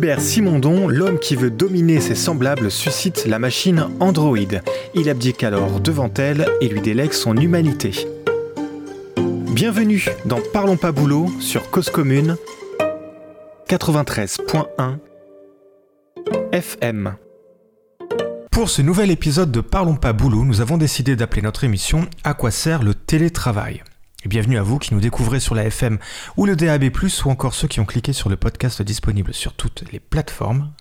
Gilbert Simondon, l'homme qui veut dominer ses semblables suscite la machine Android. Il abdique alors devant elle et lui délègue son humanité. Bienvenue dans Parlons pas boulot sur Cause Commune 93.1 FM. Pour ce nouvel épisode de Parlons pas boulot, nous avons décidé d'appeler notre émission À quoi sert le télétravail? Et bienvenue à vous qui nous découvrez sur la FM ou le DAB+, ou encore ceux qui ont cliqué sur le podcast disponible sur toutes les plateformes.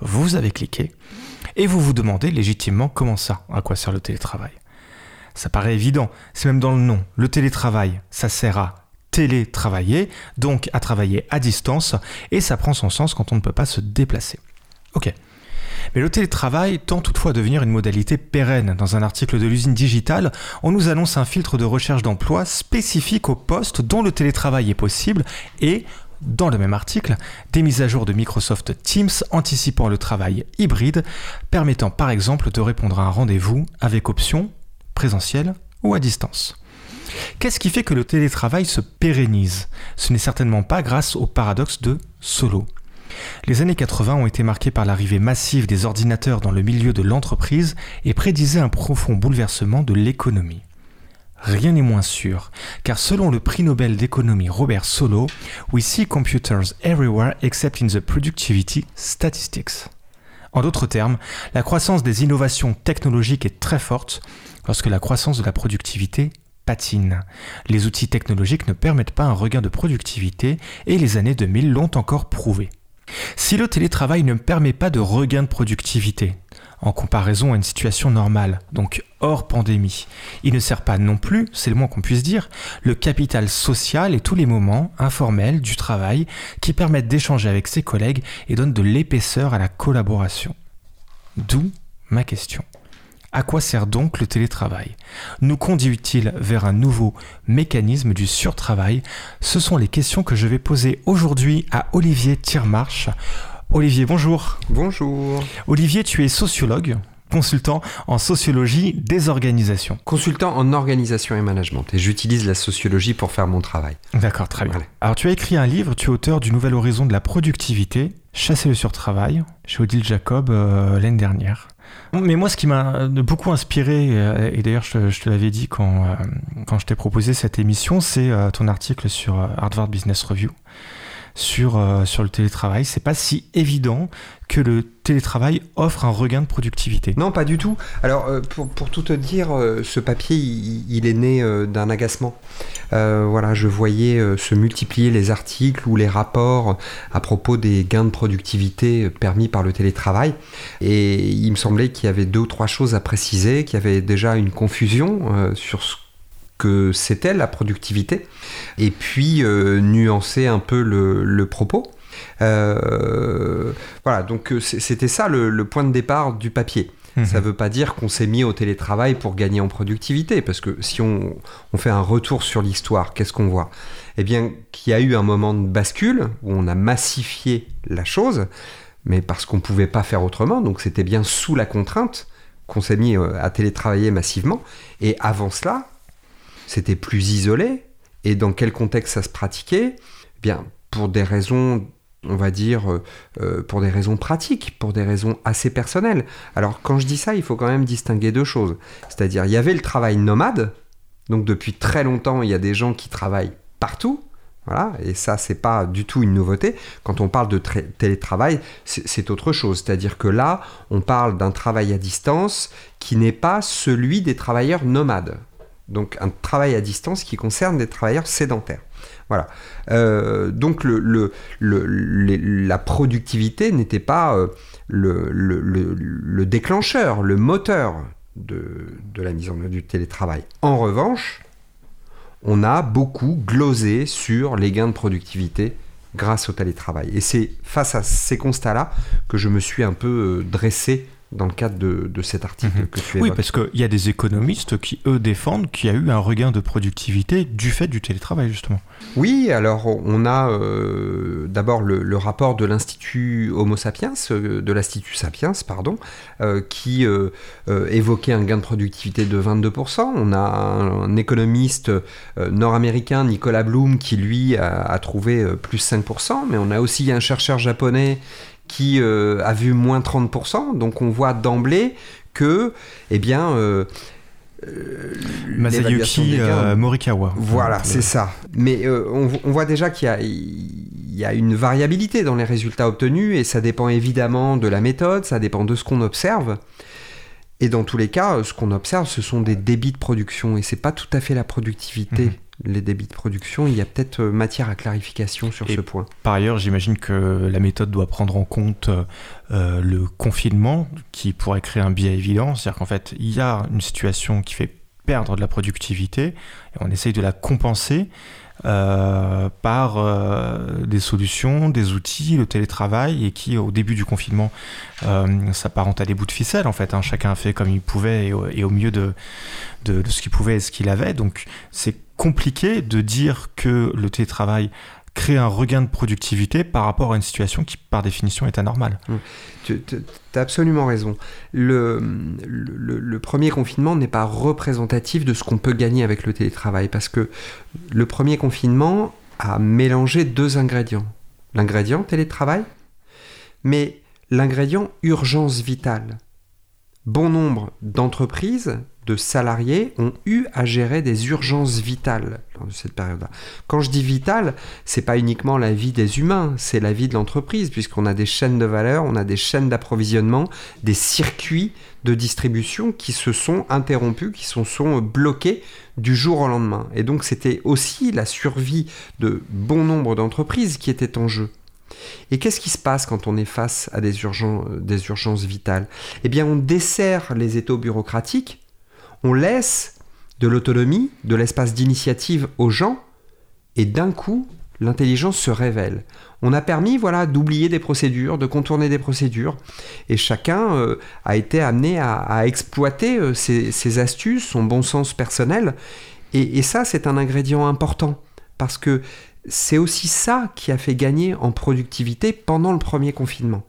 Vous avez cliqué et vous vous demandez légitimement comment ça, à quoi sert le télétravail. Ça paraît évident, c'est même dans le nom. Le télétravail, ça sert à télétravailler, donc à travailler à distance, et ça prend son sens quand on ne peut pas se déplacer. Ok. Mais le télétravail tend toutefois à devenir une modalité pérenne. Dans un article de l'usine digitale, on nous annonce un filtre de recherche d'emploi spécifique au poste dont le télétravail est possible et dans le même article, des mises à jour de Microsoft Teams anticipant le travail hybride, permettant par exemple de répondre à un rendez-vous avec option présentiel ou à distance. Qu'est-ce qui fait que le télétravail se pérennise? Ce n'est certainement pas grâce au paradoxe de Solo. Les années 80 ont été marquées par l'arrivée massive des ordinateurs dans le milieu de l'entreprise et prédisaient un profond bouleversement de l'économie. Rien n'est moins sûr, car selon le prix Nobel d'économie Robert Solow, we see computers everywhere except in the productivity statistics. En d'autres termes, la croissance des innovations technologiques est très forte lorsque la croissance de la productivité patine. Les outils technologiques ne permettent pas un regain de productivité et les années 2000 l'ont encore prouvé. Si le télétravail ne permet pas de regain de productivité, en comparaison à une situation normale, donc hors pandémie, il ne sert pas non plus, c'est le moins qu'on puisse dire, le capital social et tous les moments informels du travail qui permettent d'échanger avec ses collègues et donnent de l'épaisseur à la collaboration. D'où ma question. À quoi sert donc le télétravail? Nous conduit-il vers un nouveau mécanisme du surtravail? Ce sont les questions que je vais poser aujourd'hui à Olivier Tirmarche. Olivier, bonjour. Bonjour. Olivier, tu es sociologue, consultant en sociologie des organisations. Consultant en organisation et management. Et j'utilise la sociologie pour faire mon travail. D'accord, très bien. Alors tu as écrit un livre, tu es auteur du Nouvel Horizon de la productivité, Chasser le surtravail, chez Odile Jacob euh, l'année dernière. Mais moi, ce qui m'a beaucoup inspiré, euh, et d'ailleurs je, te l'avais dit quand, euh, quand je t'ai proposé cette émission, c'est euh, ton article sur Harvard Business Review sur, sur le télétravail. C'est pas si évident que le télétravail offre un regain de productivité. Non, pas du tout. Alors, euh, pour, tout te dire, euh, ce papier, il, est né euh, d'un agacement. voilà, je voyais se multiplier les articles ou les rapports à propos des gains de productivité permis par le télétravail. Et il me semblait qu'il y avait deux ou trois choses à préciser, qu'il y avait déjà une confusion sur ce que c'était la productivité, et puis nuancer un peu le propos. Euh, voilà, donc euh, c'était ça le, point de départ du papier. Mhm. Ça ne veut pas dire qu'on s'est mis au télétravail pour gagner en productivité, parce que si on, fait un retour sur l'histoire, qu'est-ce qu'on voit? Eh bien, qu'il y a eu un moment de bascule où on a massifié la chose, mais parce qu'on ne pouvait pas faire autrement, donc c'était bien sous la contrainte qu'on s'est mis euh, à télétravailler massivement. Et avant cela, c'était plus isolé. Et dans quel contexte ça se pratiquait? Eh Bien, pour des raisons on va dire, euh, euh, pour des raisons pratiques, pour des raisons assez personnelles. Alors quand je dis ça, il faut quand même distinguer deux choses. C'est-à-dire, il y avait le travail nomade, donc depuis très longtemps, il y a des gens qui travaillent partout. Voilà, et ça, c'est pas du tout une nouveauté. Quand on parle de télétravail, c'est autre chose. C'est-à-dire que là, on parle d'un travail à distance qui n'est pas celui des travailleurs nomades. Donc un travail à distance qui concerne des travailleurs sédentaires. Voilà. Euh, donc la productivité n'était pas euh, le, déclencheur, le moteur de, la mise en œuvre du télétravail. En revanche, on a beaucoup glosé sur les gains de productivité grâce au télétravail. Et c'est face à ces constats-là que je me suis un peu euh, dressé dans le cadre de, cet article mhm. que tu évoques. Oui, parce qu'il y a des économistes qui, eux, défendent qu'il y a eu un regain de productivité du fait du télétravail, justement. Oui, alors on a euh, d'abord le, rapport de l'Institut Homo sapiens, euh, de l'Institut Sapiens, pardon, euh, qui évoquait un gain de productivité de 22%. On a un, économiste nord-américain, Nicolas Bloom, qui lui a, a trouvé plus 5%, mais on a aussi un chercheur japonais qui euh, a vu moins 30%. Donc on voit d'emblée que, eh bien, euh, euh Masayuki Morikawa. Voilà, c'est ça. Mais on, voit déjà qu'il y, y a, une variabilité dans les résultats obtenus et ça dépend évidemment de la méthode, ça dépend de ce qu'on observe. Et dans tous les cas, ce qu'on observe, ce sont des débits de production et c'est pas tout à fait la productivité. Mhm les débits de production. Il y a peut-être euh, matière à clarification sur ce point. Par ailleurs, j'imagine que la méthode doit prendre en compte euh, le confinement qui pourrait créer un biais évident. C'est-à-dire qu'en fait, il y a une situation qui fait perdre de la productivité et on essaye de la compenser. Euh, par des solutions, des outils, le télétravail, et qui au début du confinement s'apparente à des bouts de ficelle en fait. Hein. Chacun a fait comme il pouvait et au, mieux de, de, de, ce qu'il pouvait et ce qu'il avait. Donc c'est compliqué de dire que le télétravail crée un regain de productivité par rapport à une situation qui, par définition, est anormale. Mmh. Tu as absolument raison. Le, premier confinement n'est pas représentatif de ce qu'on peut gagner avec le télétravail, parce que le premier confinement a mélangé deux ingrédients. L'ingrédient télétravail, mais l'ingrédient urgence vitale. Bon nombre d'entreprises de salariés ont eu à gérer des urgences vitales dans cette période-là. Quand je dis vitale, c'est pas uniquement la vie des humains, c'est la vie de l'entreprise, puisqu'on a des chaînes de valeur, on a des chaînes d'approvisionnement, des circuits de distribution qui se sont interrompus, qui se sont bloqués du jour au lendemain. Et donc c'était aussi la survie de bon nombre d'entreprises qui était en jeu. Et qu'est-ce qui se passe quand on est face à des, urgences vitales? Eh bien, on dessert les étaux bureaucratiques on laisse de l'autonomie, de l'espace d'initiative aux gens, et d'un coup, l'intelligence se révèle. On a permis voilà d'oublier des procédures, de contourner des procédures, et chacun euh, a été amené à, exploiter euh, ses, astuces, son bon sens personnel, et, et ça c'est un ingrédient important, parce que c'est aussi ça qui a fait gagner en productivité pendant le premier confinement.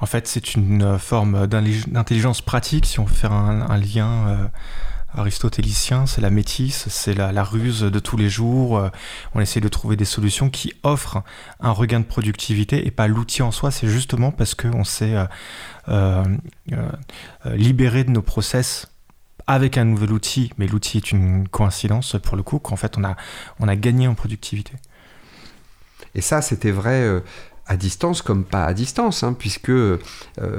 En fait, c'est une euh, forme d'intelligence pratique, si on veut faire un, lien euh, aristotélicien, c'est la métisse, c'est la, ruse de tous les jours. Euh, on essaie de trouver des solutions qui offrent un regain de productivité et pas l'outil en soi. C'est justement parce qu'on s'est libéré de nos process avec un nouvel outil, mais l'outil est une coïncidence pour le coup, qu'en fait on a, on a gagné en productivité. Et ça, c'était vrai à distance comme pas à distance, hein, puisque euh,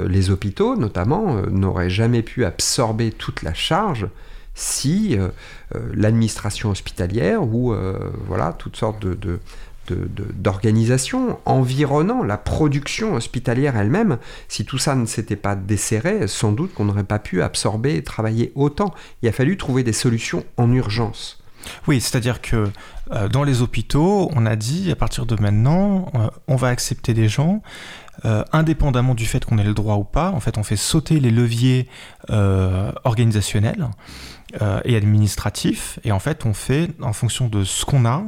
les hôpitaux, notamment, euh, n'auraient jamais pu absorber toute la charge si euh, l'administration hospitalière ou voilà toutes sortes de, environnant la production hospitalière elle-même, si tout ça ne s'était pas desserré, sans doute qu'on n'aurait pas pu absorber et travailler autant. Il a fallu trouver des solutions en urgence. Oui, c'est-à-dire que dans les hôpitaux, on a dit à partir de maintenant, euh, on va accepter des gens. Euh, indépendamment du fait qu'on ait le droit ou pas, en fait, on fait sauter les leviers organisationnels et administratifs, et en fait, on fait en fonction de ce qu'on a,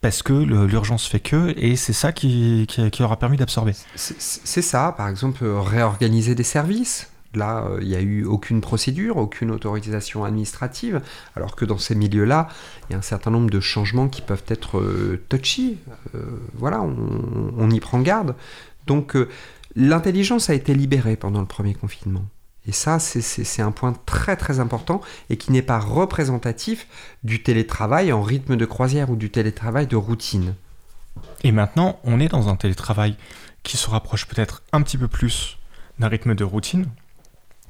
parce que l'urgence fait que, et c'est ça qui, qui, qui, aura permis d'absorber. C'est ça, par exemple, réorganiser des services. Là, euh, il n'y a eu aucune procédure, aucune autorisation administrative, alors que dans ces milieux-là, il y a un certain nombre de changements qui peuvent être euh, touchy. Euh, voilà, on, y prend garde. Donc, l'intelligence a été libérée pendant le premier confinement. Et ça, c'est un point très très important et qui n'est pas représentatif du télétravail en rythme de croisière ou du télétravail de routine. Et maintenant, on est dans un télétravail qui se rapproche peut-être un petit peu plus d'un rythme de routine,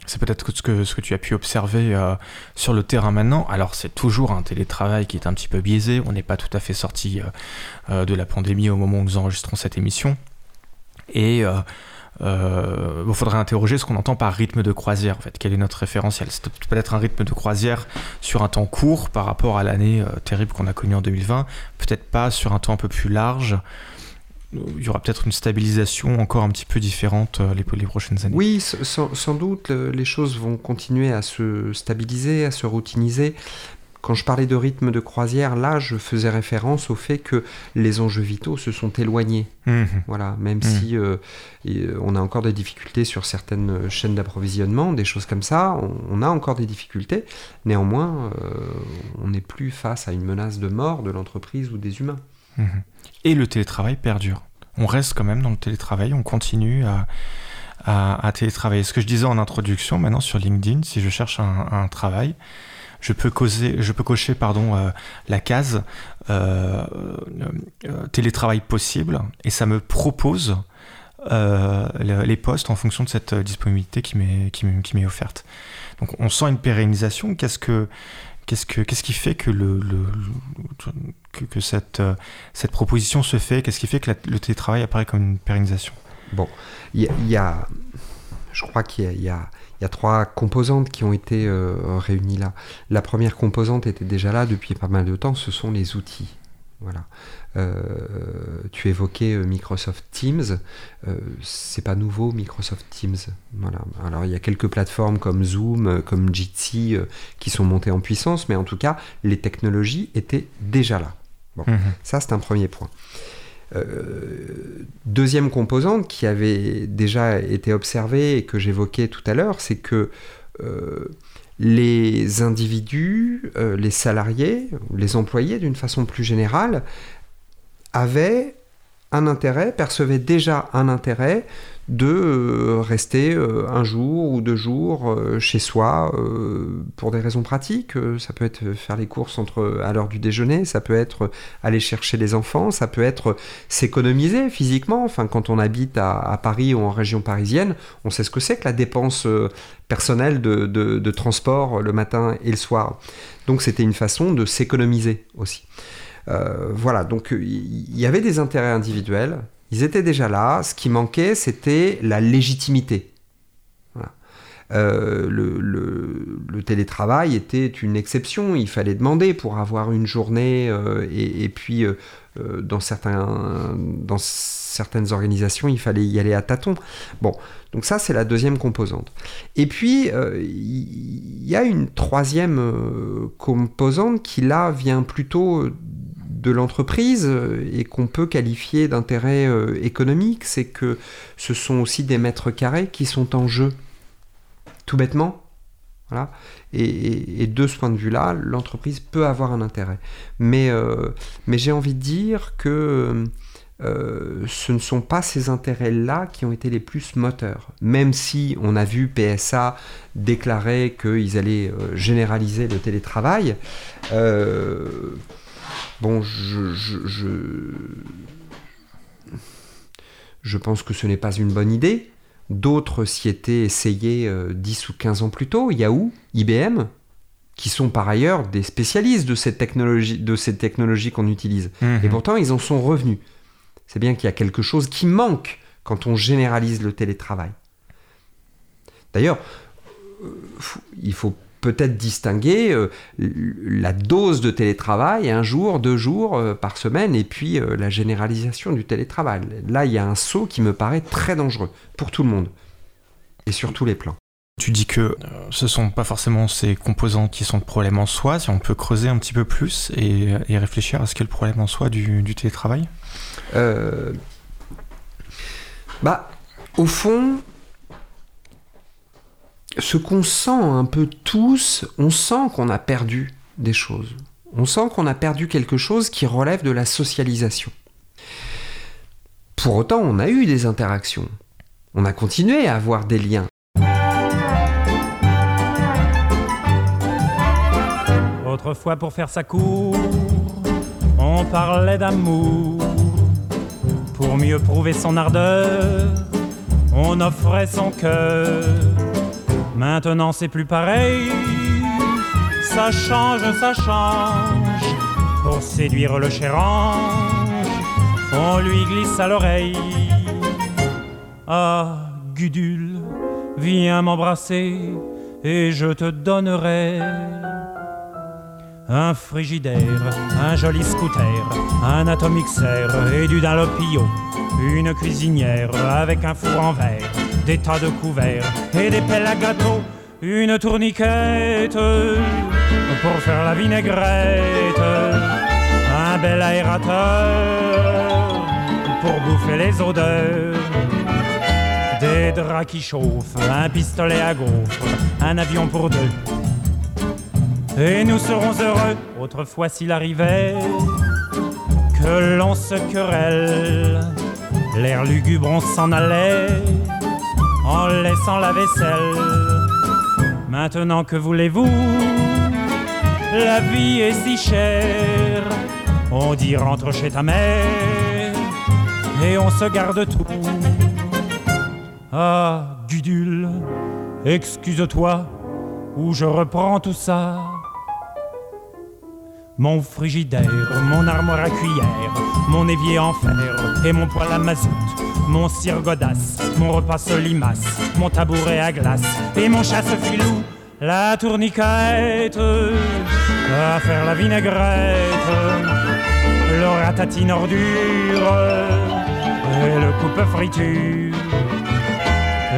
c'est peut-être ce que, tu as pu observer euh, sur le terrain maintenant. Alors c'est toujours un télétravail qui est un petit peu biaisé. On n'est pas tout à fait sorti euh, euh, de la pandémie au moment où nous enregistrons cette émission. Et il faudrait interroger ce qu'on entend par rythme de croisière. En fait, quel est notre référentiel? C'est peut-être un rythme de croisière sur un temps court par rapport à l'année terrible qu'on a connue en 2020. Peut-être pas sur un temps un peu plus large il y aura peut-être une stabilisation encore un petit peu différente les, les prochaines années. Oui, sans, sans, doute, les choses vont continuer à se stabiliser, à se routiniser, quand je parlais de rythme de croisière, là, je faisais référence au fait que les enjeux vitaux se sont éloignés. Mmh. Voilà, même mmh. si euh, euh, on a encore des difficultés sur certaines chaînes d'approvisionnement, des choses comme ça, on, a encore des difficultés. Néanmoins, euh, on n'est plus face à une menace de mort de l'entreprise ou des humains. Mmh. Et le télétravail perdure. On reste quand même dans le télétravail, on continue à, à, télétravailler. Ce que je disais en introduction, maintenant sur LinkedIn, si je cherche un travail, je peux, cocher pardon, euh, la case euh, euh, télétravail possible et ça me propose les postes en fonction de cette disponibilité qui m'est, qui, offerte. Donc on sent une pérennisation. Qu'est-ce, que, qu'est-ce, que, qu'est-ce qui fait que, le, que, cette, cette proposition se fait? Qu'est-ce qui fait que le télétravail apparaît comme une pérennisation? Bon, a, je crois qu'il y a y a trois composantes qui ont été euh, réunies là. La première composante était déjà là depuis pas mal de temps, ce sont les outils. Voilà. Euh, tu évoquais euh, Microsoft Teams, c'est pas nouveau Microsoft Teams. Voilà. Alors il y a quelques plateformes comme Zoom, comme Jitsi qui sont montées en puissance, mais en tout cas les technologies étaient déjà là. Bon, mhm. ça c'est un premier point. Euh, deuxième composante qui avait déjà été observée et que j'évoquais tout à l'heure, c'est que euh, les individus, euh, les salariés, les employés d'une façon plus générale, avaient un intérêt, percevaient déjà un intérêt de euh, rester euh, un jour ou deux jours euh, chez soi pour des raisons pratiques. Ça peut être faire les courses entre, à l'heure du déjeuner, ça peut être aller chercher les enfants, ça peut être s'économiser physiquement. Enfin, quand on habite à, Paris ou en région parisienne, on sait ce que c'est que la dépense personnelle de, de transport le matin et le soir. Donc c'était une façon de s'économiser aussi. Voilà, donc il y avait des intérêts individuels, ils étaient déjà là. Ce qui manquait, c'était la légitimité. Euh, le, télétravail était une exception. Il fallait demander pour avoir une journée. Euh, et, puis, euh, dans, certains, dans certaines organisations, il fallait y aller à tâtons. Bon, donc ça, c'est la deuxième composante. Et puis, il y a une troisième composante qui, là, vient plutôt de l'entreprise euh, et qu'on peut qualifier d'intérêt euh, économique, c'est que ce sont aussi des mètres carrés qui sont en jeu, tout bêtement. Voilà. Et, de ce point de vue-là, l'entreprise peut avoir un intérêt. Mais, euh, mais j'ai envie de dire que ce ne sont pas ces intérêts-là qui ont été les plus moteurs. Même si on a vu PSA déclarer qu'ils allaient généraliser le télétravail, Bon, je, je, pense que ce n'est pas une bonne idée. D'autres s'y étaient essayés 10 euh, ou 15 ans plus tôt. Yahoo, IBM, qui sont par ailleurs des spécialistes de cette technologie, de cette technologie qu'on utilise. Mhm. Et pourtant, ils en sont revenus. C'est bien qu'il y a quelque chose qui manque quand on généralise le télétravail. D'ailleurs, euh, il faut peut-être distinguer euh, la dose de télétravail, un jour, deux jours euh, par semaine, et puis euh, la généralisation du télétravail. Là, il y a un saut qui me paraît très dangereux pour tout le monde, et sur tous les plans. Tu dis que ce ne sont pas forcément ces composants qui sont le problème en soi, si on peut creuser un petit peu plus et, réfléchir à ce qu'est le problème en soi du, du télétravail? Bah, au fond, ce qu'on sent un peu tous, on sent qu'on a perdu des choses. On sent qu'on a perdu quelque chose qui relève de la socialisation. Pour autant, on a eu des interactions. On a continué à avoir des liens. Autrefois, pour faire sa cour, on parlait d'amour. Pour mieux prouver son ardeur, on offrait son cœur Maintenant c'est plus pareil, ça change, ça change. Pour séduire le cher ange, on lui glisse à l'oreille. Ah, Gudule, viens m'embrasser et je te donnerai un frigidaire, un joli scooter, un atomixer et du Dunlopio, une cuisinière avec un four en verre, des tas de couverts et des pelles à gâteau, une tourniquette pour faire la vinaigrette, un bel aérateur pour bouffer les odeurs. Des draps qui chauffent, un pistolet à gaufres, un avion pour deux, et nous serons heureux, autrefois s'il arrivait que l'on se querelle. L'air lugubre, on s'en allait en laissant la vaisselle. Maintenant que voulez-vous? La vie est si chère. On dit rentre chez ta mère et on se garde tout. Ah, Gudule, excuse-toi, ou je reprends tout ça. Mon frigidaire, mon armoire à cuillère, mon évier en fer et mon poêle à mazout, mon cire godasse, mon repas solimace, mon tabouret à glace et mon chasse-filou, la tourniquette, à faire la vinaigrette, le ratatine ordure et le coupe-friture.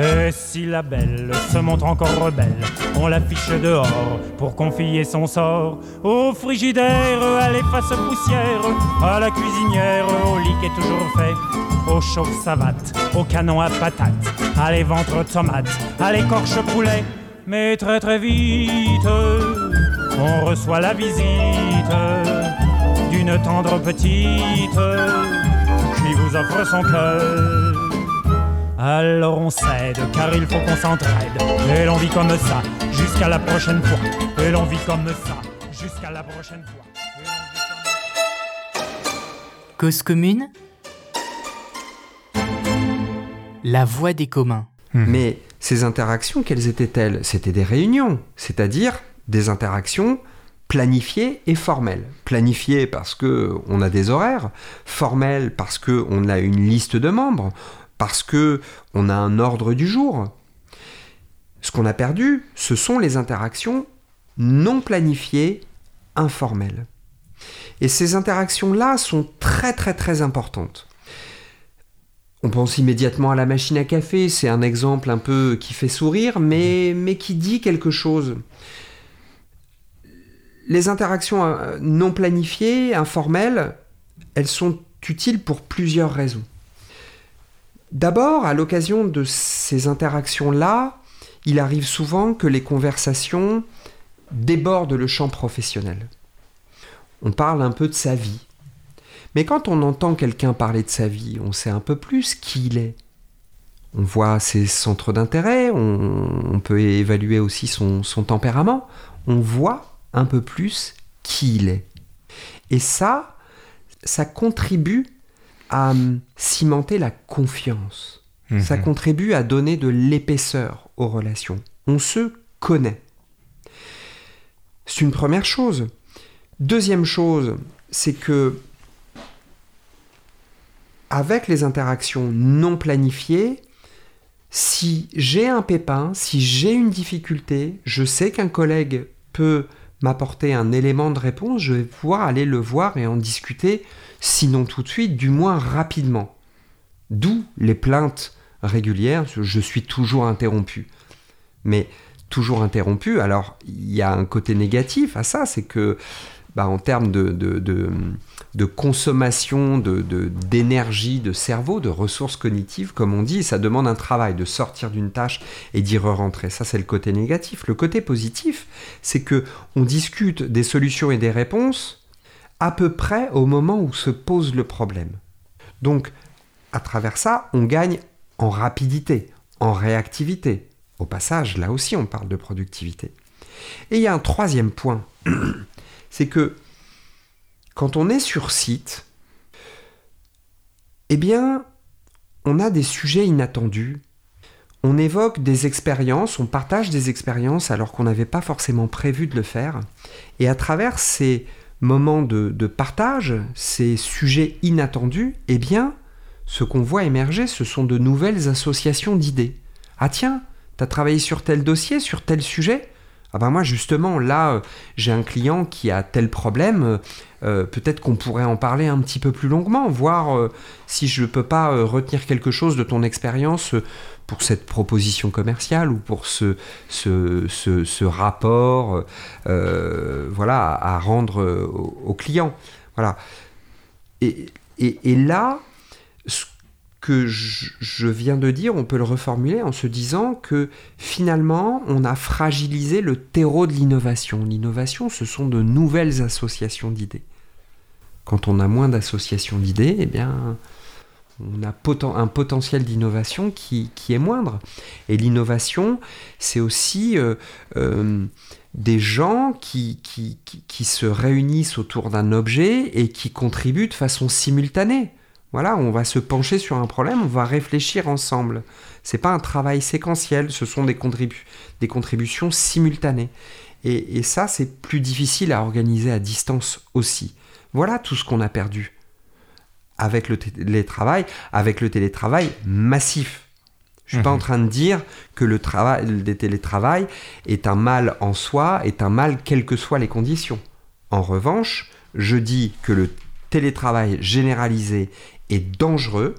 Et si la belle se montre encore rebelle, on l'affiche dehors pour confier son sort au frigidaire, à l'efface poussière, à la cuisinière, au lit qui est toujours fait, au chauffe savate, au canon à patates, à les ventres tomates, à l'écorche poulet. Mais très très vite, on reçoit la visite d'une tendre petite qui vous offre son cœur. Alors on cède, car il faut qu'on s'entraide. Et l'on vit comme ça, jusqu'à la prochaine fois. Et l'on vit comme ça, jusqu'à la prochaine fois. Comme- Cause commune La voix des communs. Mais ces interactions, quelles étaient-elles? C'était des réunions, c'est-à-dire des interactions planifiées et formelles. Planifiées parce que on a des horaires, formelles parce que on a une liste de membres, parce que on a un ordre du jour. Ce qu'on a perdu, ce sont les interactions non planifiées, informelles. Et ces interactions-là sont très très très importantes. On pense immédiatement à la machine à café, c'est un exemple un peu qui fait sourire, mais, mais qui dit quelque chose. Les interactions euh, non planifiées, informelles, elles sont utiles pour plusieurs raisons. D'abord, à l'occasion de ces interactions-là, il arrive souvent que les conversations débordent le champ professionnel. On parle un peu de sa vie. Mais quand on entend quelqu'un parler de sa vie, on sait un peu plus qui il est. On voit ses centres d'intérêt, on, peut évaluer aussi son, son tempérament, on voit un peu plus qui il est. Et ça, ça contribue à hum, cimenter la confiance. Mhm. Ça contribue à donner de l'épaisseur aux relations. On se connaît. C'est une première chose. Deuxième chose, c'est que avec les interactions non planifiées, si j'ai un pépin, si j'ai une difficulté, je sais qu'un collègue peut m'apporter un élément de réponse, je vais pouvoir aller le voir et en discuter, sinon tout de suite, du moins rapidement. D'où les plaintes régulières, je suis toujours interrompu. Mais toujours interrompu, alors il y a un côté négatif à ça, c'est que bah, en termes de, de consommation de- de- d'énergie, de, cerveau, de ressources cognitives, comme on dit, ça demande un travail de sortir d'une tâche et d'y re-rentrer. Ça, c'est le côté négatif. Le côté positif, c'est que on discute des solutions et des réponses à peu près au moment où se pose le problème. Donc, à travers ça, on gagne en rapidité, en réactivité. Au passage, là aussi, on parle de productivité. Et il y a un troisième point, c'est que quand on est sur site, eh bien, on a des sujets inattendus. On évoque des expériences, on partage des expériences alors qu'on n'avait pas forcément prévu de le faire. Et à travers ces moments de, partage, ces sujets inattendus, eh bien, ce qu'on voit émerger, ce sont de nouvelles associations d'idées. Ah tiens, t'as travaillé sur tel dossier, sur tel sujet Ah ben moi justement là euh, j'ai un client qui a tel problème, euh, euh, peut-être qu'on pourrait en parler un petit peu plus longuement, voir si je ne peux pas retenir quelque chose de ton expérience pour cette proposition commerciale ou pour ce, ce, ce- rapport voilà, à, rendre au, client. Voilà. Et, et- et là, ce que je, viens de dire, on peut le reformuler en se disant que finalement, on a fragilisé le terreau de l'innovation. L'innovation, ce sont de nouvelles associations d'idées. Quand on a moins d'associations d'idées, eh bien, on a un potentiel d'innovation qui, est moindre. Et l'innovation, c'est aussi euh, euh, des gens qui se réunissent autour d'un objet et qui contribuent de façon simultanée. Voilà, on va se pencher sur un problème, on va réfléchir ensemble. C'est pas un travail séquentiel, ce sont des, contribu- des contributions simultanées. Et, et ça, c'est plus difficile à organiser à distance aussi. Voilà tout ce qu'on a perdu avec le télétravail, avec le télétravail massif. Je suis pas Mhm. en train de dire que le travail, le télétravail est un mal en soi, est un mal quelles que soient les conditions. En revanche, je dis que le télétravail généralisé est dangereux.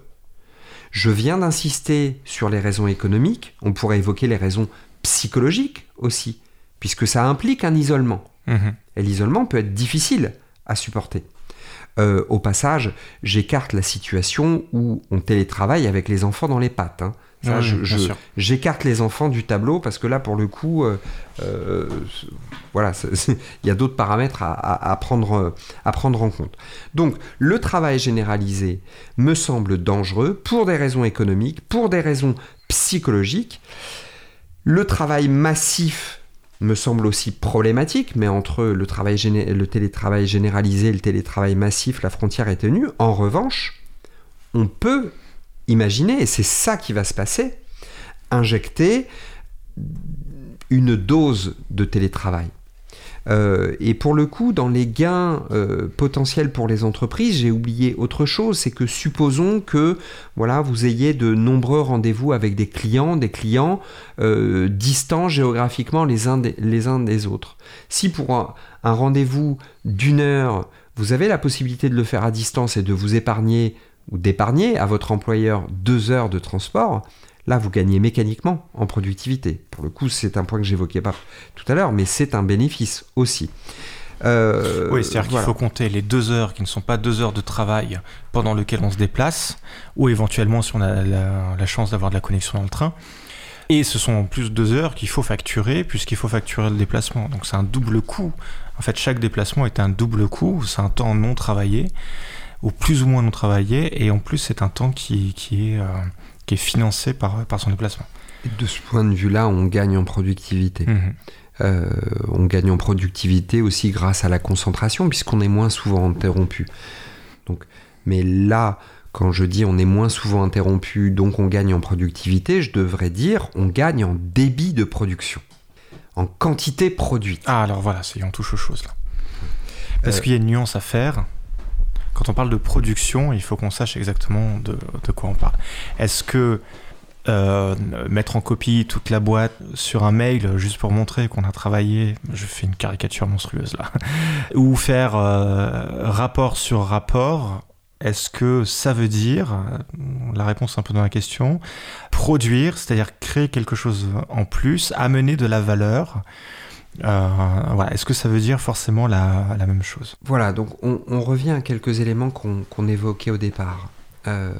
Je viens d'insister sur les raisons économiques. On pourrait évoquer les raisons psychologiques aussi, puisque ça implique un isolement. Mhm. Et l'isolement peut être difficile à supporter. Euh, au passage, j'écarte la situation où on télétravaille avec les enfants dans les pattes. hein. Ça, Oui, je- bien je- sûr. j'écarte les enfants du tableau parce que là, pour le coup, euh, euh, voilà, il y a d'autres paramètres à, à- à prendre, euh, à prendre en compte. Donc, le travail généralisé me semble dangereux pour des raisons économiques, pour des raisons psychologiques. Le travail massif me semble aussi problématique, mais entre le, travail géné- le télétravail généralisé et le télétravail massif, la frontière est tenue. En revanche, on peut imaginer, et c'est ça qui va se passer, injecter une dose de télétravail. Euh, et pour le coup, dans les gains euh, potentiels pour les entreprises, j'ai oublié autre chose, c'est que supposons que voilà, vous ayez de nombreux rendez-vous avec des clients, des clients euh, distants géographiquement les uns des, les uns des autres. Si pour un rendez-vous d'une heure, vous avez la possibilité de le faire à distance et de vous épargner ou d'épargner à votre employeur deux heures de transport, là vous gagnez mécaniquement en productivité. Pour le coup, c'est un point que j'évoquais pas tout à l'heure, mais c'est un bénéfice aussi. Euh, Oui, c'est-à-dire qu'il faut compter les deux heures qui ne sont pas deux heures de travail pendant lesquelles on se déplace, ou éventuellement si on a la, la chance d'avoir de la connexion dans le train. Et ce sont en plus deux heures qu'il faut facturer, puisqu'il faut facturer le déplacement. Donc c'est un double coût. En fait, chaque déplacement est un double coût. C'est un temps non travaillé, ou plus ou moins non travaillé, et en plus c'est un temps qui, qui est, euh, qui est financé par, par son déplacement. De ce point de vue-là, on gagne en productivité. Mhm. Euh, on gagne en productivité aussi grâce à la concentration, puisqu'on est moins souvent interrompu. Donc, mais là, quand je dis on est moins souvent interrompu, donc on gagne en productivité, je devrais dire on gagne en débit de production, en quantité produite. Ah, alors voilà, c'est- on touche aux choses là. Parce Euh, qu'il y a une nuance à faire. Quand on parle de production, il faut qu'on sache exactement de, quoi on parle. Est-ce que euh, mettre en copie toute la boîte sur un mail juste pour montrer qu'on a travaillé, je fais une caricature monstrueuse là, ou faire euh, rapport sur rapport, est-ce que ça veut dire, la réponse est un peu dans la question, produire, c'est-à-dire créer quelque chose en plus, amener de la valeur voilà. Est-ce que ça veut dire forcément la, même chose? Voilà, donc on, revient à quelques éléments qu'on qu'on évoquait au départ. Euh,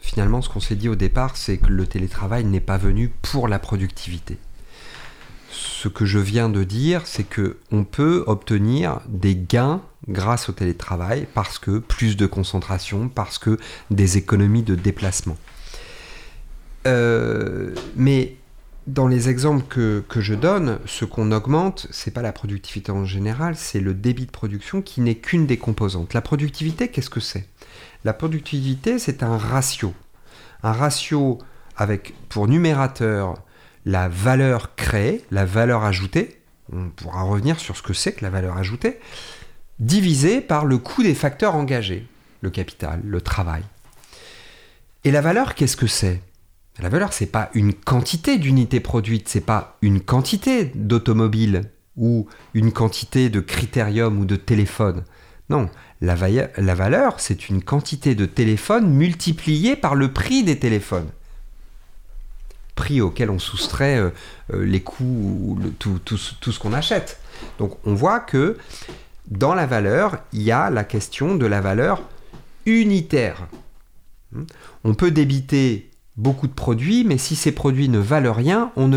finalement, ce qu'on s'est dit au départ, c'est que le télétravail n'est pas venu pour la productivité. Ce que je viens de dire, c'est que on peut obtenir des gains grâce au télétravail parce que plus de concentration, parce que des économies de déplacement. Euh, mais dans les exemples que, que je donne, ce qu'on augmente, c'est pas la productivité en général, c'est le débit de production qui n'est qu'une des composantes. La productivité, qu'est-ce que c'est? La productivité, c'est un ratio. Un ratio avec pour numérateur la valeur créée, la valeur ajoutée, on pourra revenir sur ce que c'est que la valeur ajoutée, divisé par le coût des facteurs engagés, le capital, le travail. Et la valeur, qu'est-ce que c'est? La valeur, c'est pas une quantité d'unités produites, c'est pas une quantité d'automobiles ou une quantité de critérium ou de téléphone. Non, la, valeur, c'est une quantité de téléphones multipliée par le prix des téléphones. Prix auquel on soustrait euh, euh, les coûts, ou tout, tout, ce qu'on achète. Donc on voit que dans la valeur, il y a la question de la valeur unitaire. On peut débiter beaucoup de produits, mais si ces produits ne valent rien, on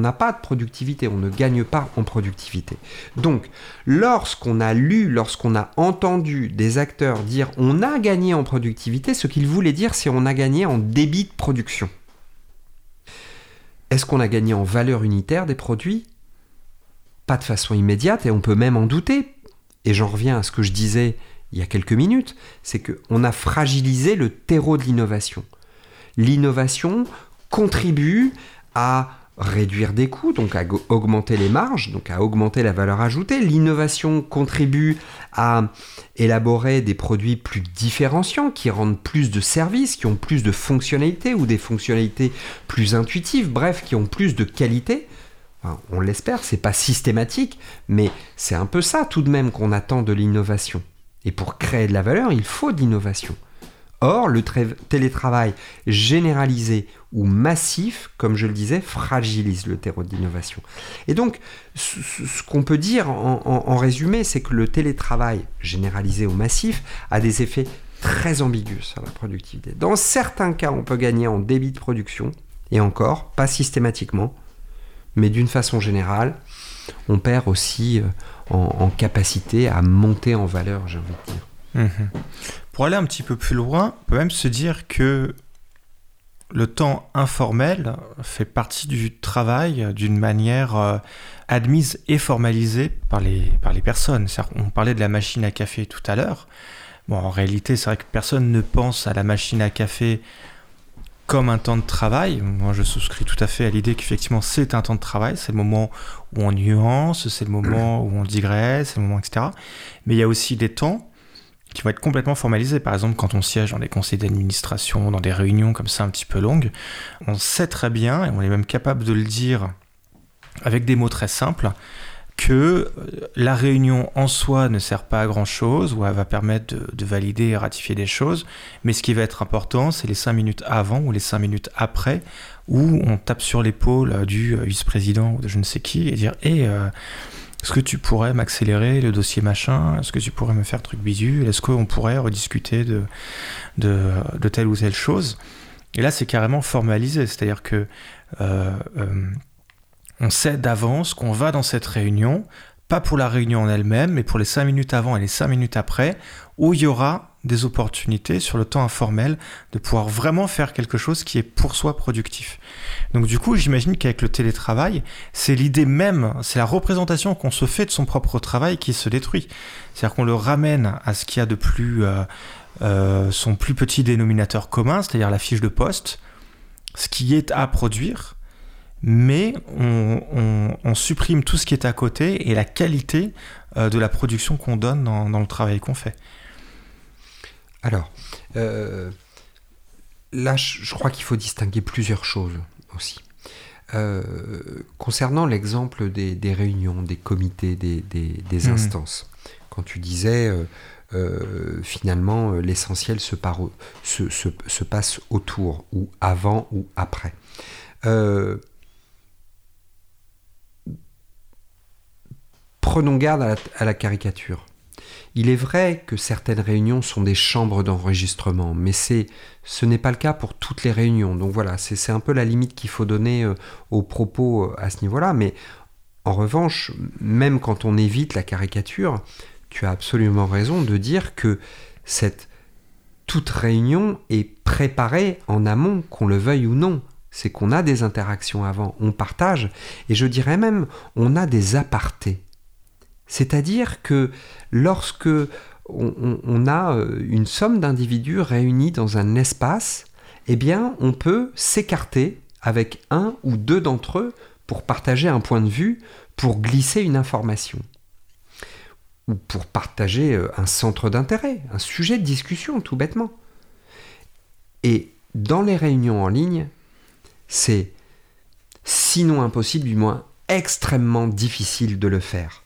n'a pas de productivité, on ne gagne pas en productivité. Donc, lorsqu'on a lu, lorsqu'on a entendu des acteurs dire on a gagné en productivité, ce qu'ils voulaient dire c'est on a gagné en débit de production. Est-ce qu'on a gagné en valeur unitaire des produits? Pas de façon immédiate et on peut même en douter. Et j'en reviens à ce que je disais il y a quelques minutes, c'est qu'on a fragilisé le terreau de l'innovation. L'innovation contribue à réduire des coûts, donc à augmenter les marges, donc à augmenter la valeur ajoutée. L'innovation contribue à élaborer des produits plus différenciants, qui rendent plus de services, qui ont plus de fonctionnalités ou des fonctionnalités plus intuitives, bref, qui ont plus de qualité. on l'espère, c'est pas systématique, mais c'est un peu ça tout de même qu'on attend de l'innovation. Et pour créer de la valeur, il faut de l'innovation. Or, le télétravail généralisé ou massif, comme je le disais, fragilise le terreau d'innovation. Et donc, ce, qu'on peut dire en, résumé, c'est que le télétravail généralisé ou massif a des effets très ambigus sur la productivité. Dans certains cas, on peut gagner en débit de production, et encore, pas systématiquement, mais d'une façon générale, on perd aussi euh, en, capacité à monter en valeur, j'ai envie de dire. Mhm. Pour aller un petit peu plus loin, on peut même se dire que le temps informel fait partie du travail d'une manière euh, admise et formalisée par les, par les personnes. On parlait de la machine à café tout à l'heure. Bon, en réalité, c'est vrai que personne ne pense à la machine à café comme un temps de travail. Moi, je souscris tout à fait à l'idée qu'effectivement, c'est un temps de travail. C'est le moment où on nuance, c'est le moment où on digresse, c'est le moment, etc. Mais il y a aussi des temps qui vont être complètement formalisés. Par exemple, quand on siège dans des conseils d'administration, dans des réunions comme ça un petit peu longues, on sait très bien, et on est même capable de le dire avec des mots très simples, que euh, la réunion en soi ne sert pas à grand chose, ou elle va permettre de, valider et ratifier des choses, mais ce qui va être important, c'est les cinq minutes avant ou les cinq minutes après, où on tape sur l'épaule du euh, vice-président ou de je ne sais qui et dire Hé, euh, est-ce que tu pourrais m'accélérer le dossier machin? Est-ce que tu pourrais me faire truc bisu? Est-ce qu'on pourrait rediscuter de, de, telle ou telle chose? Et là, c'est carrément formalisé, c'est-à-dire que on sait d'avance qu'on va dans cette réunion, pas pour la réunion en elle-même, mais pour les 5 minutes avant et les 5 minutes après, où il y aura des opportunités sur le temps informel de pouvoir vraiment faire quelque chose qui est pour soi productif. Donc du coup, j'imagine qu'avec le télétravail, c'est l'idée même, c'est la représentation qu'on se fait de son propre travail qui se détruit. C'est-à-dire qu'on le ramène à ce qu'il y a de plus... Euh, euh, son plus petit dénominateur commun, c'est-à-dire la fiche de poste, ce qui est à produire, mais on, supprime tout ce qui est à côté et la qualité euh, de la production qu'on donne dans, le travail qu'on fait. Alors, euh, là, je, crois qu'il faut distinguer plusieurs choses aussi. Euh, concernant l'exemple des, réunions, des comités, des, mmh. instances, quand tu disais finalement l'essentiel se, se, passe autour, ou avant ou après. Prenons garde à la, caricature. Il est vrai que certaines réunions sont des chambres d'enregistrement, mais ce n'est pas le cas pour toutes les réunions. Donc voilà, c'est un peu la limite qu'il faut donner euh, aux propos euh, à ce niveau-là. Mais en revanche, même quand on évite la caricature, tu as absolument raison de dire que cette toute réunion est préparée en amont, qu'on le veuille ou non. C'est qu'on a des interactions avant, on partage, et je dirais même, on a des apartés. C'est-à-dire que lorsque on, a euh, une somme d'individus réunis dans un espace, eh bien, on peut s'écarter avec un ou deux d'entre eux pour partager un point de vue, pour glisser une information, ou pour partager euh, un centre d'intérêt, un sujet de discussion, tout bêtement. Et dans les réunions en ligne, c'est sinon impossible, du moins extrêmement difficile de le faire.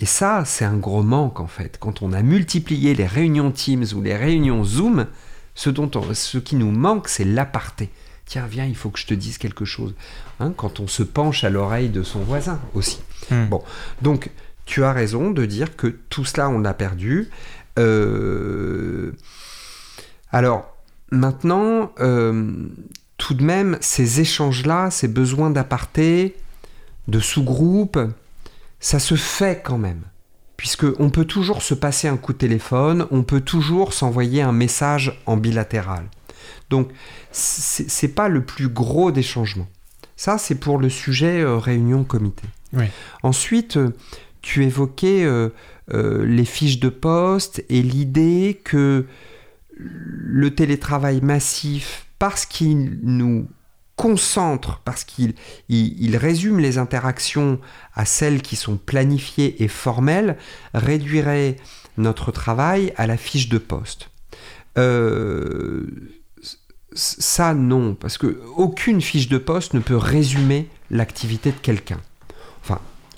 Et ça, c'est un gros manque en fait. Quand on a multiplié les réunions Teams ou les réunions Zoom, ce, dont ce qui nous manque, c'est l'aparté. Tiens, viens, il faut que je te dise quelque chose. Hein, quand on se penche à l'oreille de son voisin aussi. Hmm. Bon, donc tu as raison de dire que tout cela, on l'a perdu. Euh, Alors, maintenant, euh, tout de même, ces échanges-là, ces besoins d'aparté, de sous-groupe, ça se fait quand même. Puisque on peut toujours se passer un coup de téléphone, on peut toujours s'envoyer un message en bilatéral. Donc, c'est pas le plus gros des changements. Ça, c'est pour le sujet euh, réunion-comité. Oui. Ensuite, euh, tu évoquais euh, les fiches de poste et l'idée que le télétravail massif, parce qu'il nous concentre, parce qu'il il- il résume les interactions à celles qui sont planifiées et formelles, réduirait notre travail à la fiche de poste. Euh, ça, non, parce que aucune fiche de poste ne peut résumer l'activité de quelqu'un.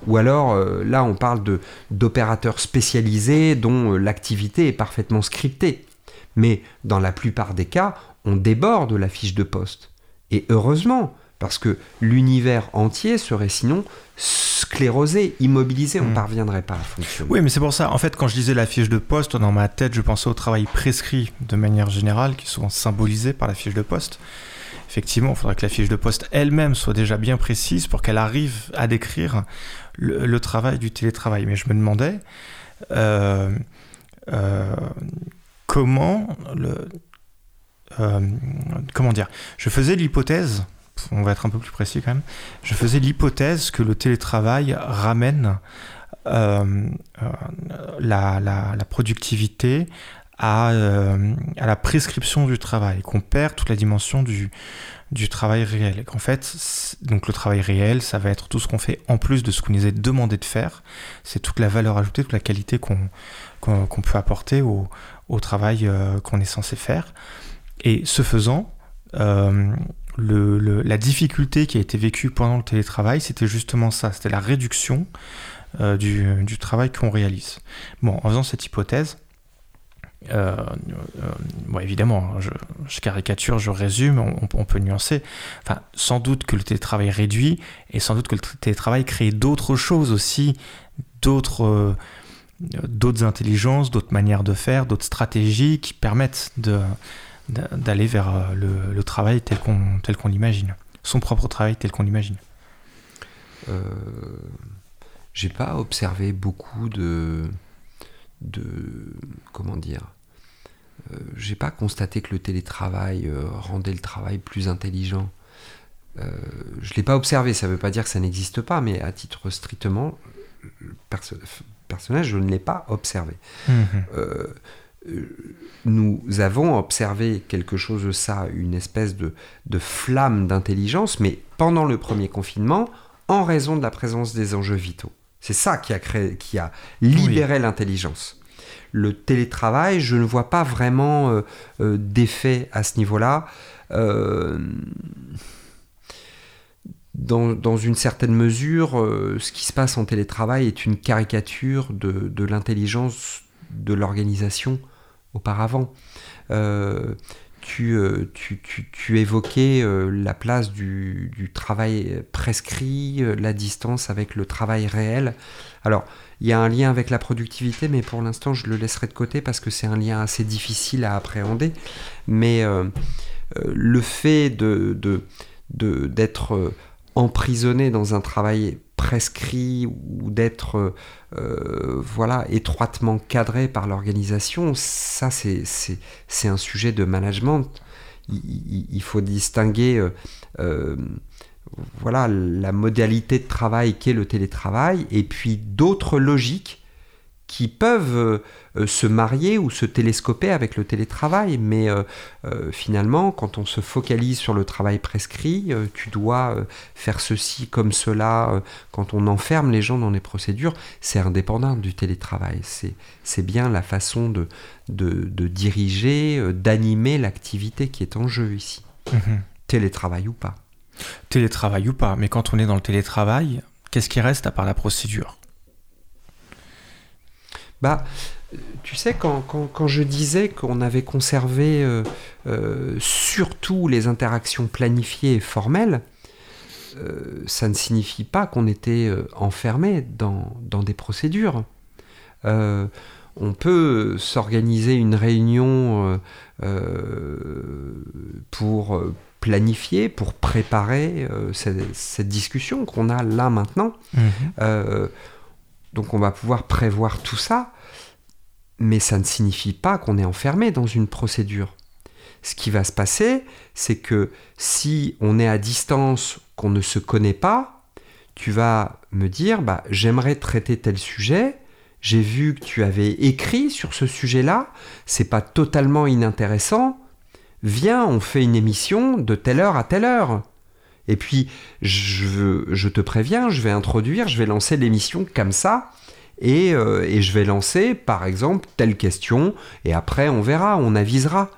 Ou alors, euh, là, on parle d'opérateurs spécialisés dont euh, l'activité est parfaitement scriptée. Mais dans la plupart des cas, on déborde la fiche de poste. Et heureusement, parce que l'univers entier serait sinon sclérosé, immobilisé, on ne Hmm. parviendrait pas à fonctionner. Oui, mais c'est pour ça. En fait, quand je lisais la fiche de poste, dans ma tête, je pensais au travail prescrit de manière générale, qui est souvent symbolisé par la fiche de poste. Effectivement, il faudrait que la fiche de poste elle-même soit déjà bien précise pour qu'elle arrive à décrire le, le travail du télétravail. Mais je me demandais euh, euh, comment le euh, comment dire? Je faisais l'hypothèse, on va être un peu plus précis quand même. Je faisais l'hypothèse que le télétravail ramène euh, euh, la, productivité à, la prescription du travail, qu'on perd toute la dimension du, travail réel. Et qu'en fait, donc le travail réel, ça va être tout ce qu'on fait en plus de ce qu'on nous est demandé de faire. C'est toute la valeur ajoutée, toute la qualité qu'on peut apporter au, travail qu'on est censé faire. Et ce faisant, euh, la difficulté qui a été vécue pendant le télétravail, c'était justement ça, c'était la réduction euh, du, travail qu'on réalise. Bon, en faisant cette hypothèse, euh, bon, évidemment, je, je caricature, je résume, on, on peut nuancer. Enfin, sans doute que le télétravail réduit, et sans doute que le télétravail crée d'autres choses aussi, d'autres d'autres intelligences, d'autres manières de faire, d'autres stratégies qui permettent de d'aller vers euh, le, le travail tel qu'on tel qu'on l'imagine, son propre travail tel qu'on l'imagine. Euh, j'ai pas observé beaucoup de de comment dire euh, j'ai pas constaté que le télétravail euh, rendait le travail plus intelligent. Euh, je l'ai pas observé ça veut pas dire que ça n'existe pas mais à titre strictement perso- personnel je ne l'ai pas observé. Euh, nous avons observé quelque chose de ça, une espèce de, de flamme d'intelligence, mais pendant le premier confinement, en raison de la présence des enjeux vitaux. C'est ça qui a, créé, qui a libéré l'intelligence. Le télétravail, je ne vois pas vraiment euh, euh, d'effet à ce niveau-là. Euh, dans, dans une certaine mesure, euh, ce qui se passe en télétravail est une caricature de, de l'intelligence de l'organisation auparavant. Euh, tu, euh, tu, évoquais euh, la place du, travail prescrit, la distance avec le travail réel. Alors, il y a un lien avec la productivité, mais pour l'instant, je le laisserai de côté parce que c'est un lien assez difficile à appréhender. Mais le fait d'être emprisonné dans un travail prescrit ou d'être euh, voilà étroitement cadré par l'organisation, ça c'est, un sujet de management. Il faut distinguer euh, euh, voilà la modalité de travail qu'est le télétravail et puis d'autres logiques qui peuvent euh, se marier ou se télescoper avec le télétravail. Mais euh, euh, finalement, quand on se focalise sur le travail prescrit, tu dois faire ceci comme cela, quand on enferme les gens dans les procédures, c'est indépendant du télétravail. C'est, c'est bien la façon de, de, de diriger, d'animer l'activité qui est en jeu ici. Mhm. Télétravail ou pas. Télétravail ou pas, mais quand on est dans le télétravail, qu'est-ce qui reste à part la procédure? Bah, tu sais, quand, quand, quand je disais qu'on avait conservé euh, euh, surtout les interactions planifiées et formelles, euh, ça ne signifie pas qu'on était enfermé dans, dans des procédures. On peut s'organiser une réunion pour planifier, pour préparer cette, cette discussion qu'on a là maintenant. Euh, donc on va pouvoir prévoir tout ça, mais ça ne signifie pas qu'on est enfermé dans une procédure. Ce qui va se passer, c'est que si on est à distance, qu'on ne se connaît pas, tu vas me dire, bah, j'aimerais traiter tel sujet, j'ai vu que tu avais écrit sur ce sujet-là, c'est pas totalement inintéressant, viens, on fait une émission de telle heure à telle heure. Et puis, je, te préviens, je vais introduire, je vais lancer l'émission comme ça, et, euh, et je vais lancer, par exemple, telle question, et après, on verra, on avisera.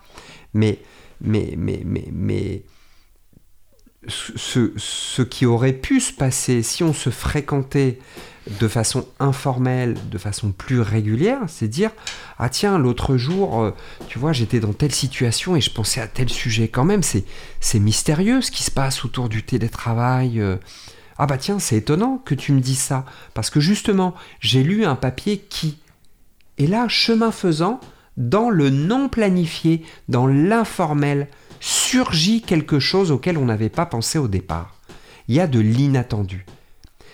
Mais, mais, mais, mais, mais, ce qui aurait pu se passer si on se fréquentait de façon informelle, de façon plus régulière, c'est dire ah tiens l'autre jour euh, tu vois j'étais dans telle situation et je pensais à tel sujet quand même c'est c'est mystérieux ce qui se passe autour du télétravail euh. ah bah tiens c'est étonnant que tu me dises ça parce que justement j'ai lu un papier qui et là chemin faisant dans le non planifié dans l'informel surgit quelque chose auquel on n'avait pas pensé au départ. Il y a de l'inattendu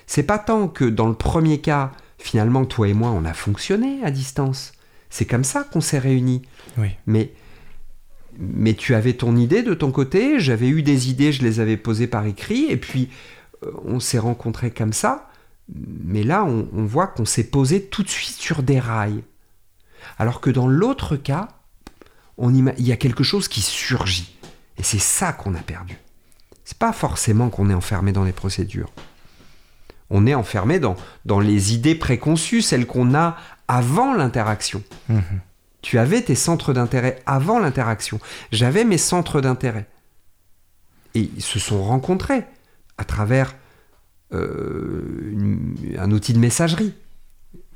c'est pas tant que dans le premier cas, finalement, toi et moi, on a fonctionné à distance. C'est comme ça qu'on s'est réunis. Oui. Mais, mais tu avais ton idée de ton côté, j'avais eu des idées, je les avais posées par écrit, et puis euh, on s'est rencontrés comme ça. Mais là, on, on voit qu'on s'est posé tout de suite sur des rails. Alors que dans l'autre cas, on il y a quelque chose qui surgit. Et c'est ça qu'on a perdu. C'est pas forcément qu'on est enfermé dans les procédures on est enfermé dans, dans les idées préconçues, celles qu'on a avant l'interaction. Mhm. Tu avais tes centres d'intérêt avant l'interaction. J'avais mes centres d'intérêt. Et ils se sont rencontrés à travers euh, une- un outil de messagerie.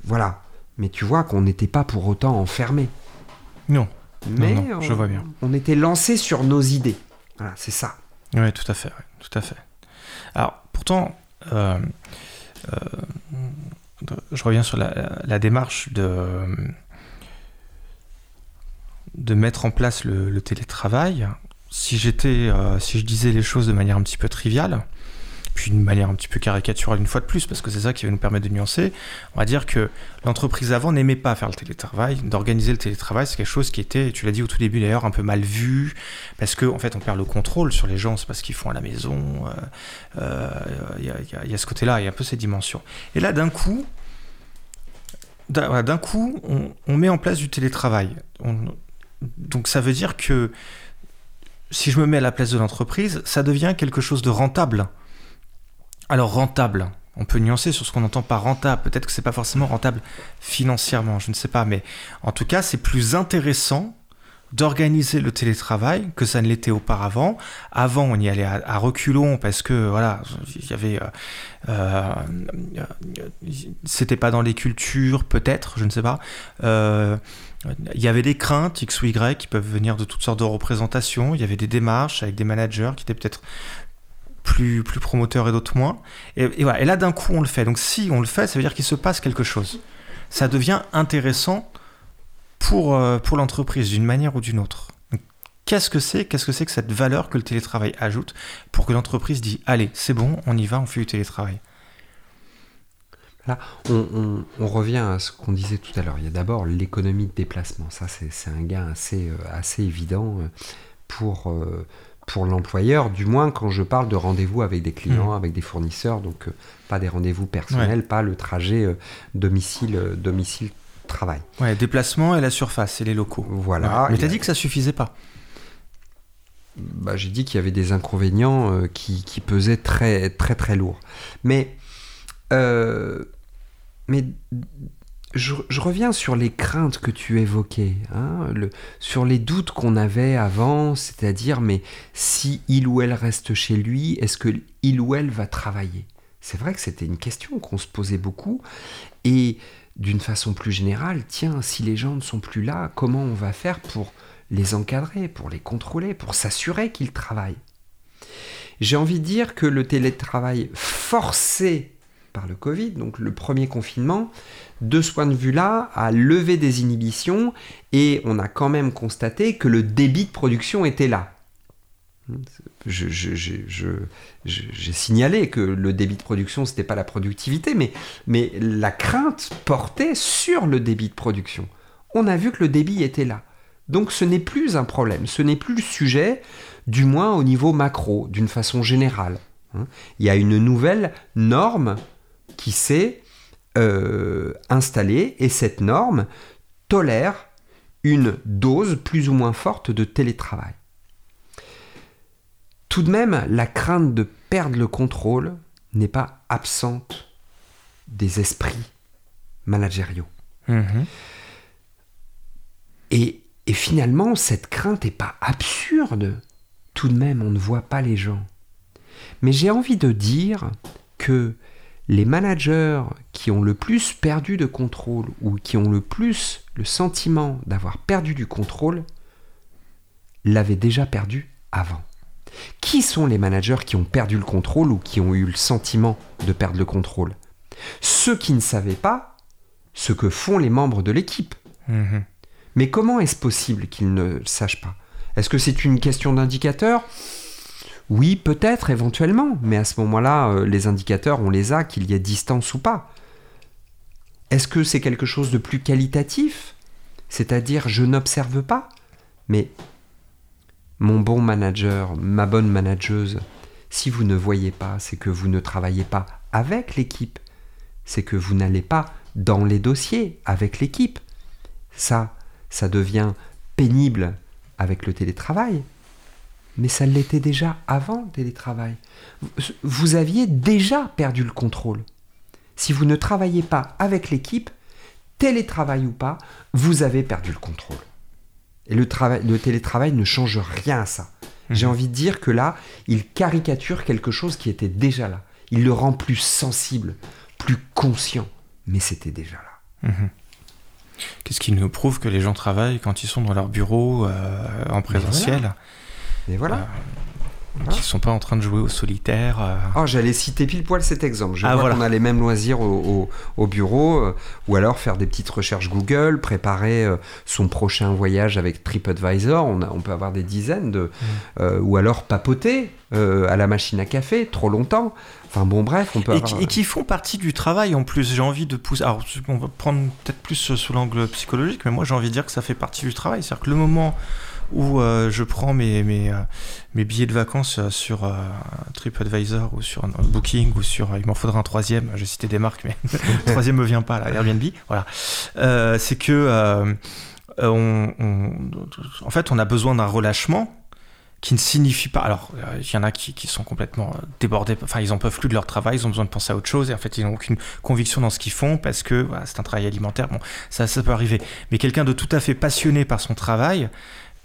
Voilà. Mais tu vois qu'on n'était pas pour autant enfermé. Non. Mais non, on, je vois bien. on était lancé sur nos idées. Voilà, c'est ça. Oui, tout à fait, ouais, tout à fait. Alors, pourtant, euh, je reviens sur la, démarche de, mettre en place le, télétravail. Si euh, si je disais les choses de manière un petit peu triviale, d'une manière un petit peu caricaturale une fois de plus, parce que c'est ça qui va nous permettre de nuancer, on va dire que l'entreprise avant n'aimait pas faire le télétravail. D'organiser le télétravail, c'est quelque chose qui était, tu l'as dit au tout début d'ailleurs, un peu mal vu, parce qu'en en fait on perd le contrôle sur les gens, c'est parce qu'ils font à la maison, il euh, euh, y, a, y a- ce côté-là, il y a un peu ces dimensions. Et là d'un coup, d'un coup, on, met en place du télétravail. On- donc ça veut dire que si je me mets à la place de l'entreprise, ça devient quelque chose de rentable. Alors rentable, on peut nuancer sur ce qu'on entend par rentable. Peut-être que c'est pas forcément rentable financièrement, je ne sais pas, mais en tout cas, c'est plus intéressant d'organiser le télétravail que ça ne l'était auparavant. Avant, on y allait à, reculons parce que voilà, il y avait, euh, euh, c'était pas dans les cultures, peut-être, je ne sais pas. Euh, il y avait des craintes X ou Y qui peuvent venir de toutes sortes de représentations. Il y avait des démarches avec des managers qui étaient peut-être plus, plus promoteurs et d'autres moins. Et, voilà. et là, d'un coup, on le fait. Donc, si on le fait, ça veut dire qu'il se passe quelque chose. Ça devient intéressant pour, euh, pour l'entreprise d'une manière ou d'une autre. Qu'est-ce que c'est Qu'est-ce que c'est que cette valeur que le télétravail ajoute pour que l'entreprise dit allez, c'est bon, on y va, on fait du télétravail? Là, on, on- revient à ce qu'on disait tout à l'heure. Il y a d'abord l'économie de déplacement. Ça, c'est un gain assez, euh, assez évident euh, pour, pour l'employeur, du moins quand je parle de rendez-vous avec des clients, Mhm. avec des fournisseurs. Donc, euh, pas des rendez-vous personnels, pas le trajet euh, domicile, euh, domicile travail. Ouais, déplacement et la surface et les locaux. Voilà. Ouais. Mais Il y t'as a- dit que ça suffisait pas. bah, j'ai dit qu'il y avait des inconvénients euh, qui, qui pesaient très très très lourd. Mais, euh, mais je, reviens sur les craintes que tu évoquais, hein, sur les doutes qu'on avait avant, c'est-à-dire, mais si il ou elle reste chez lui, est-ce que il ou elle va travailler? C'est vrai que c'était une question qu'on se posait beaucoup, et d'une façon plus générale, tiens, si les gens ne sont plus là, comment on va faire pour les encadrer, pour les contrôler, pour s'assurer qu'ils travaillent? J'ai envie de dire que le télétravail forcé le Covid, donc le premier confinement, de ce point de vue-là, a levé des inhibitions et on a quand même constaté que le débit de production était là. J'ai signalé que le débit de production, ce n'était pas la productivité, mais, mais la crainte portait sur le débit de production. On a vu que le débit était là. Donc ce n'est plus un problème, ce n'est plus le sujet, du moins au niveau macro, d'une façon générale. Hein. Il y a une nouvelle norme qui s'est euh, installée et cette norme tolère une dose plus ou moins forte de télétravail. Tout de même, la crainte de perdre le contrôle n'est pas absente des esprits managériaux. Mhm. Et, et, finalement, cette crainte n'est pas absurde. Tout de même, on ne voit pas les gens. Mais j'ai envie de dire que les managers qui ont le plus perdu de contrôle ou qui ont le plus le sentiment d'avoir perdu du contrôle l'avaient déjà perdu avant. Qui sont les managers qui ont perdu le contrôle ou qui ont eu le sentiment de perdre le contrôle? Ceux qui ne savaient pas ce que font les membres de l'équipe. Mhm. Mais comment est-ce possible qu'ils ne le sachent pas? Est-ce que c'est une question d'indicateur? Oui, peut-être, éventuellement, mais à ce moment-là, euh, les indicateurs, on les a, qu'il y ait distance ou pas. Est-ce que c'est quelque chose de plus qualitatif? C'est-à-dire, je n'observe pas, mais mon bon manager, ma bonne manageuse, si vous ne voyez pas, c'est que vous ne travaillez pas avec l'équipe, c'est que vous n'allez pas dans les dossiers avec l'équipe. Ça, ça devient pénible avec le télétravail mais ça l'était déjà avant le télétravail. Vous aviez déjà perdu le contrôle. Si vous ne travaillez pas avec l'équipe, télétravail ou pas, vous avez perdu le contrôle. Et le, travail, le télétravail ne change rien à ça. Mhm. J'ai envie de dire que là, il caricature quelque chose qui était déjà là. Il le rend plus sensible, plus conscient, mais c'était déjà là. Mhm. Qu'est-ce qui nous prouve que les gens travaillent quand ils sont dans leur bureau euh, en présentiel? Et voilà. Qui ne sont pas en train de jouer au solitaire. Euh. Oh, j'allais citer pile poil cet exemple. Je ah, vois qu'on a les mêmes loisirs au, bureau, euh, ou alors faire des petites recherches Google, préparer euh, son prochain voyage avec TripAdvisor. On, on peut avoir des dizaines de. Mm. ou alors papoter à la machine à café trop longtemps. Enfin bon, bref, on peut. Et, qui, et qui font partie du travail en plus. J'ai envie de pousser. Alors, on va prendre peut-être plus sous l'angle psychologique, mais moi j'ai envie de dire que ça fait partie du travail. C'est-à-dire que le moment où euh, je prends euh, mes, billets de vacances euh, sur TripAdvisor ou sur Booking ou sur. Il m'en faudra un troisième, je citais des marques, mais le troisième me vient pas, là, Airbnb. Voilà. c'est que. En fait, on a besoin d'un relâchement qui ne signifie pas. Alors, il y en a qui, sont complètement débordés, enfin, ils en peuvent plus de leur travail, ils ont besoin de penser à autre chose, et en fait, ils n'ont aucune conviction dans ce qu'ils font parce que c'est un travail alimentaire. Bon, ça, ça peut arriver. Mais quelqu'un de tout à fait passionné par son travail,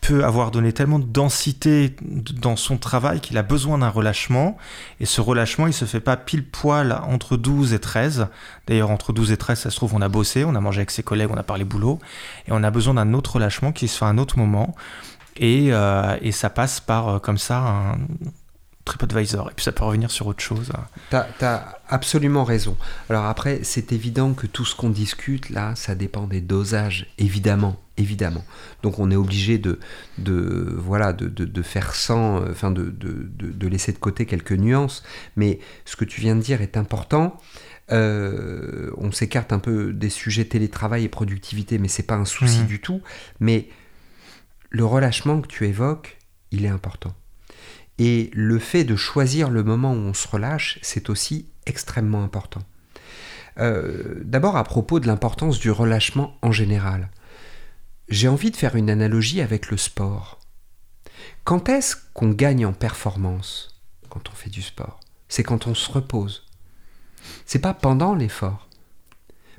peut avoir donné tellement de densité dans son travail qu'il a besoin d'un relâchement. Et ce relâchement, il se fait pas pile poil entre 12 et 13. D'ailleurs, entre 12 et 13, ça se trouve, on a bossé, on a mangé avec ses collègues, on a parlé boulot. Et on a besoin d'un autre relâchement qui se fait à un autre moment. Et, euh, et ça passe par, euh, comme ça, un TripAdvisor. Et puis ça peut revenir sur autre chose. Tu as, absolument raison. Alors après, c'est évident que tout ce qu'on discute là, ça dépend des dosages, évidemment. Évidemment. Donc on est obligé de, de, voilà, de, de, faire sans, euh, enfin de, de, laisser de côté quelques nuances. Mais ce que tu viens de dire est important. Euh, on s'écarte un peu des sujets télétravail et productivité, mais c'est pas un souci mmh. du tout. Mais le relâchement que tu évoques, il est important. Et le fait de choisir le moment où on se relâche, c'est aussi extrêmement important. Euh, d'abord à propos de l'importance du relâchement en général. J'ai envie de faire une analogie avec le sport. Quand est-ce qu'on gagne en performance quand on fait du sport? C'est quand on se repose. C'est pas pendant l'effort.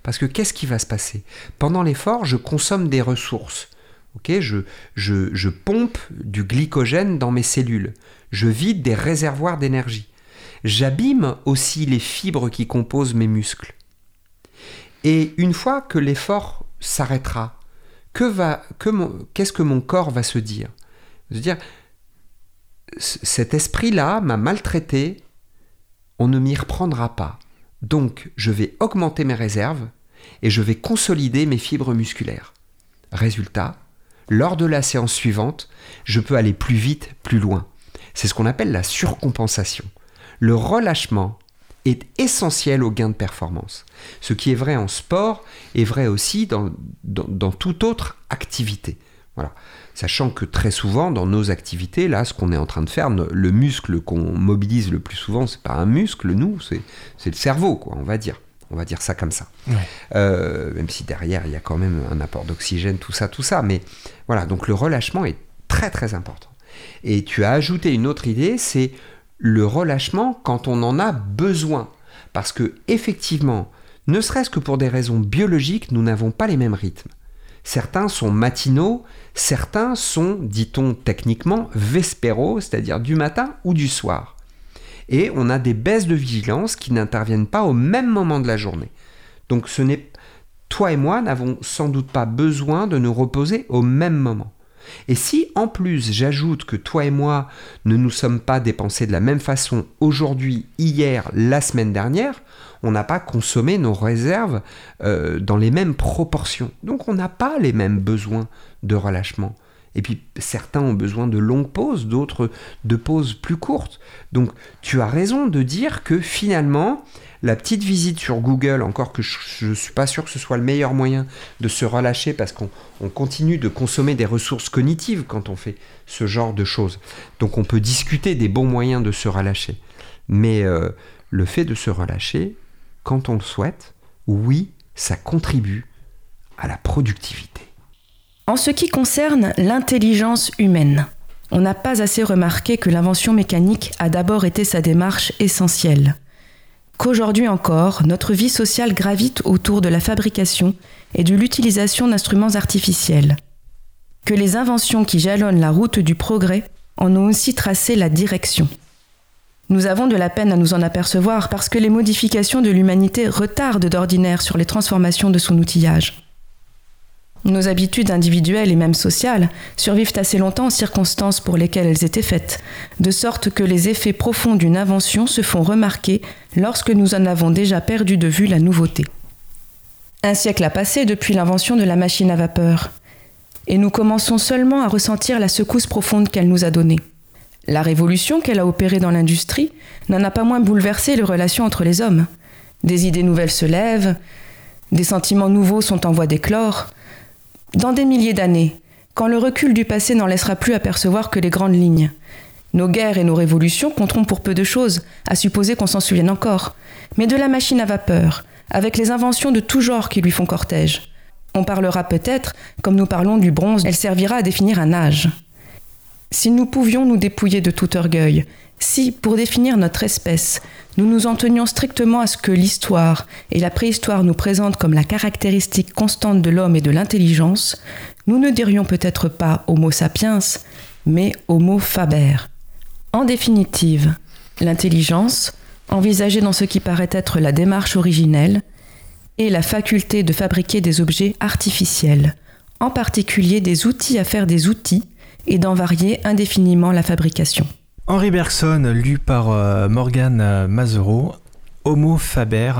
Parce que qu'est-ce qui va se passer? Pendant l'effort, je consomme des ressources. Je, je, je pompe du glycogène dans mes cellules. Je vide des réservoirs d'énergie. J'abîme aussi les fibres qui composent mes muscles. Et une fois que l'effort s'arrêtera, qu'est-ce que mon corps va se dire? Se dire, cet esprit-là m'a maltraité, on ne m'y reprendra pas. Donc, je vais augmenter mes réserves et je vais consolider mes fibres musculaires. Résultat, lors de la séance suivante, je peux aller plus vite, plus loin. C'est ce qu'on appelle la surcompensation. Le relâchement est essentiel au gain de performance. Ce qui est vrai en sport est vrai aussi dans, dans, toute autre activité. Voilà. Sachant que très souvent, dans nos activités, là, ce qu'on est en train de faire, le muscle qu'on mobilise le plus souvent, c'est pas un muscle, nous, c'est le cerveau, quoi, on va dire. On va dire ça comme ça. Euh, même si derrière, il y a quand même un apport d'oxygène, tout ça, tout ça. Mais voilà, donc le relâchement est très très important. Et tu as ajouté une autre idée, c'est le relâchement quand on en a besoin. Parce que, effectivement, ne serait-ce que pour des raisons biologiques, nous n'avons pas les mêmes rythmes. Certains sont matinaux, certains sont, dit-on techniquement, vespéraux, c'est-à-dire du matin ou du soir. Et on a des baisses de vigilance qui n'interviennent pas au même moment de la journée. Donc ce n'est toi et moi n'avons sans doute pas besoin de nous reposer au même moment. Et si en plus j'ajoute que toi et moi ne nous sommes pas dépensés de la même façon aujourd'hui, hier, la semaine dernière, on n'a pas consommé nos réserves euh, dans les mêmes proportions. Donc on n'a pas les mêmes besoins de relâchement. Et puis certains ont besoin de longues pauses, d'autres de pauses plus courtes. Donc tu as raison de dire que finalement, la petite visite sur Google, encore que je ne suis pas sûr que ce soit le meilleur moyen de se relâcher parce qu'on continue de consommer des ressources cognitives quand on fait ce genre de choses. Donc on peut discuter des bons moyens de se relâcher. Mais euh, le fait de se relâcher, quand on le souhaite, oui, ça contribue à la productivité. En ce qui concerne l'intelligence humaine, on n'a pas assez remarqué que l'invention mécanique a d'abord été sa démarche essentielle qu'aujourd'hui encore, notre vie sociale gravite autour de la fabrication et de l'utilisation d'instruments artificiels, que les inventions qui jalonnent la route du progrès en ont aussi tracé la direction. Nous avons de la peine à nous en apercevoir parce que les modifications de l'humanité retardent d'ordinaire sur les transformations de son outillage. Nos habitudes individuelles et même sociales survivent assez longtemps aux circonstances pour lesquelles elles étaient faites, de sorte que les effets profonds d'une invention se font remarquer lorsque nous en avons déjà perdu de vue la nouveauté. Un siècle a passé depuis l'invention de la machine à vapeur, et nous commençons seulement à ressentir la secousse profonde qu'elle nous a donnée. La révolution qu'elle a opérée dans l'industrie n'en a pas moins bouleversé les relations entre les hommes. Des idées nouvelles se lèvent, des sentiments nouveaux sont en voie d'éclore, dans des milliers d'années, quand le recul du passé n'en laissera plus apercevoir que les grandes lignes, nos guerres et nos révolutions compteront pour peu de choses, à supposer qu'on s'en souvienne encore. Mais de la machine à vapeur, avec les inventions de tout genre qui lui font cortège. On parlera peut-être, comme nous parlons du bronze, elle servira à définir un âge. Si nous pouvions nous dépouiller de tout orgueil, si, pour définir notre espèce, nous nous en tenions strictement à ce que l'histoire et la préhistoire nous présentent comme la caractéristique constante de l'homme et de l'intelligence, nous ne dirions peut-être pas Homo sapiens, mais Homo faber. En définitive, l'intelligence, envisagée dans ce qui paraît être la démarche originelle, est la faculté de fabriquer des objets artificiels, en particulier des outils à faire des outils, et d'en varier indéfiniment la fabrication. Henri Bergson, lu par euh, Morgan euh, Homo Faber.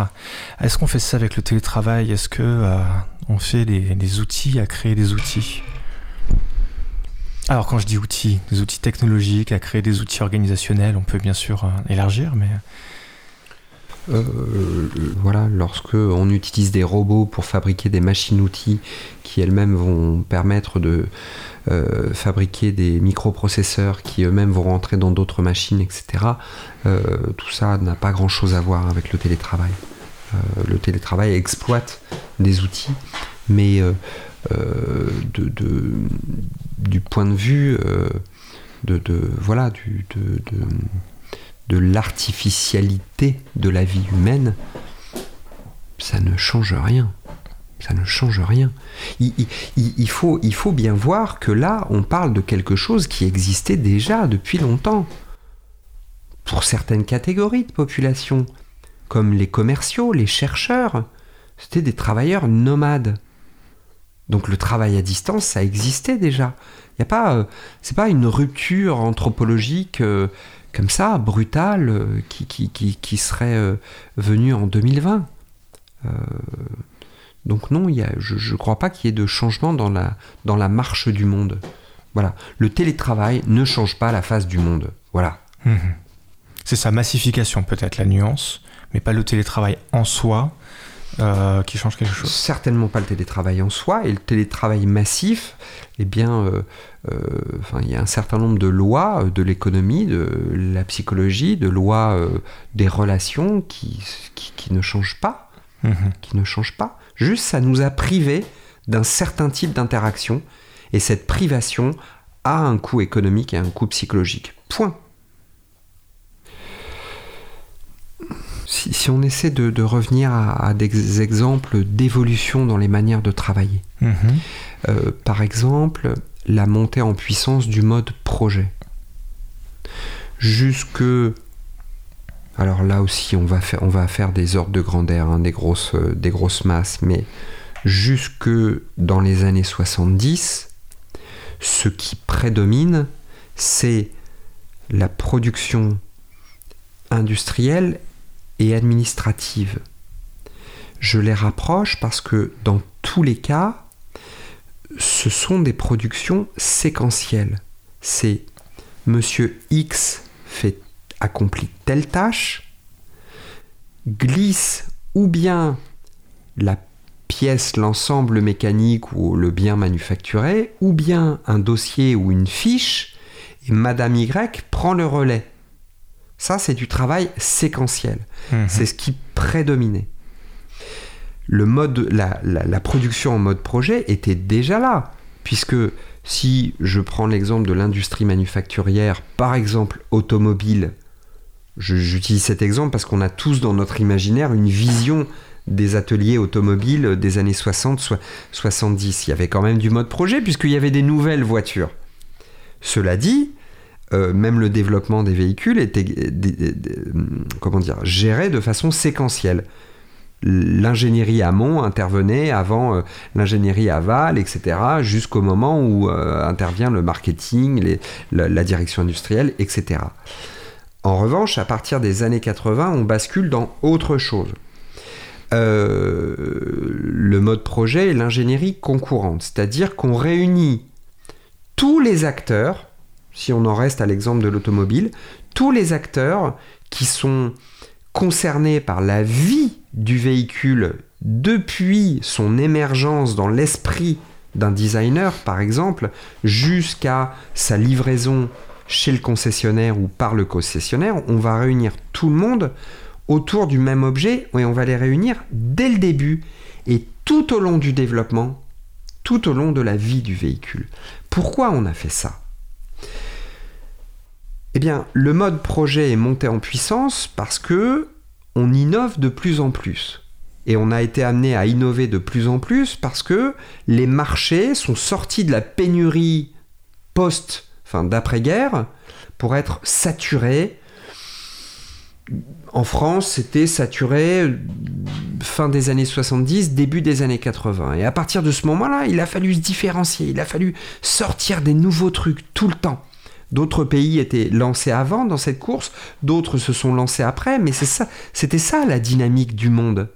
Est-ce qu'on fait ça avec le télétravail? Est-ce que euh, on fait des, outils à créer des outils? Alors quand je dis outils, des outils technologiques, à créer des outils organisationnels, on peut bien sûr élargir, mais voilà, lorsque on utilise des robots pour fabriquer des machines-outils qui elles-mêmes vont permettre de euh, fabriquer des microprocesseurs qui eux-mêmes vont rentrer dans d'autres machines, etc. Euh, tout ça n'a pas grand-chose à voir avec le télétravail. Euh, le télétravail exploite des outils, mais du point de vue de, voilà du, de, l'artificialité de la vie humaine, ça ne change rien. Ça ne change rien. Il faut bien voir que là, on parle de quelque chose qui existait déjà depuis longtemps. Pour certaines catégories de population, comme les commerciaux, les chercheurs, c'était des travailleurs nomades. Donc le travail à distance, ça existait déjà. Il y a pas, euh, c'est pas une rupture anthropologique euh, comme ça, brutale, euh, qui, qui, qui, qui serait euh, venue en 2020. Euh, donc non, il y a, je ne crois pas qu'il y ait de changement dans la, dans la marche du monde. Voilà, le télétravail ne change pas la face du monde. Voilà. Mhm. C'est sa massification peut-être la nuance, mais pas le télétravail en soi euh, qui change quelque chose. Certainement pas le télétravail en soi, et le télétravail massif, eh bien, euh, enfin, il y a un certain nombre de lois euh, de l'économie, de la psychologie, de lois euh, des relations qui, qui, qui ne changent pas, Mhm. qui ne changent pas. Juste, ça nous a privés d'un certain type d'interaction, et cette privation a un coût économique et un coût psychologique. Point. Si, si on essaie de, de revenir à, à des exemples d'évolution dans les manières de travailler, Mhm. euh, par exemple, la montée en puissance du mode projet. Jusque. Alors là aussi, on va faire, des ordres de grandeur, hein, des, grosses, euh, des grosses masses, mais jusque dans les années 70, ce qui prédomine, c'est la production industrielle et administrative. Je les rapproche parce que dans tous les cas, ce sont des productions séquentielles. C'est Monsieur X fait accomplit telle tâche, glisse ou bien la pièce, l'ensemble mécanique ou le bien manufacturé, ou bien un dossier ou une fiche, et Madame Y prend le relais. Ça, c'est du travail séquentiel. Mhm. C'est ce qui prédominait. Le la, production en mode projet était déjà là, puisque si je prends l'exemple de l'industrie manufacturière, par exemple automobile, j'utilise cet exemple parce qu'on a tous dans notre imaginaire une vision des ateliers automobiles des années 60, so- 70. Il y avait quand même du mode projet puisqu'il y avait des nouvelles voitures. Cela dit, euh, même le développement des véhicules était euh, dire, géré de façon séquentielle. L'ingénierie amont intervenait avant euh, l'ingénierie aval, etc., jusqu'au moment où euh, intervient le marketing, la, direction industrielle, etc. En revanche, à partir des années 80, on bascule dans autre chose. Euh, le mode projet et l'ingénierie concurrente, c'est-à-dire qu'on réunit tous les acteurs, si on en reste à l'exemple de l'automobile, tous les acteurs qui sont concernés par la vie du véhicule depuis son émergence dans l'esprit d'un designer, par exemple, jusqu'à sa livraison chez le concessionnaire ou par le concessionnaire, on va réunir tout le monde autour du même objet et on va les réunir dès le début et tout au long du développement, tout au long de la vie du véhicule. Pourquoi on a fait ça? Eh bien, le mode projet est monté en puissance parce que on innove de plus en plus. Et on a été amené à innover de plus en plus parce que les marchés sont sortis de la pénurie post, enfin d'après-guerre, pour être saturés. En France, c'était saturé euh, fin des années 70, début des années 80. Et à partir de ce moment-là, il a fallu se différencier, il a fallu sortir des nouveaux trucs tout le temps. D'autres pays étaient lancés avant dans cette course, d'autres se sont lancés après, mais c'est ça, c'était ça la dynamique du monde.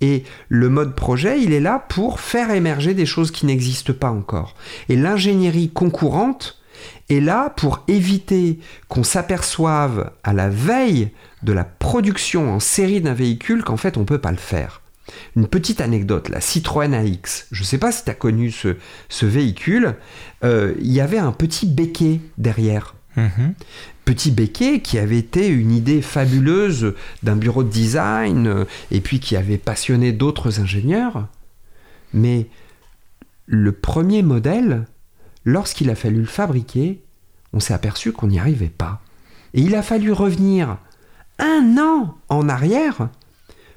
Et le mode projet, il est là pour faire émerger des choses qui n'existent pas encore. Et l'ingénierie concurrente est là pour éviter qu'on s'aperçoive à la veille de la production en série d'un véhicule qu'en fait on ne peut pas le faire. Une petite anecdote, la Citroën AX. Je ne sais pas si tu as connu ce, ce véhicule. Euh, Il y avait un petit béquet derrière. Mhm. Petit béquet qui avait été une idée fabuleuse d'un bureau de design euh, et puis qui avait passionné d'autres ingénieurs. Mais le premier modèle, lorsqu'il a fallu le fabriquer, on s'est aperçu qu'on n'y arrivait pas. Et il a fallu revenir un an en arrière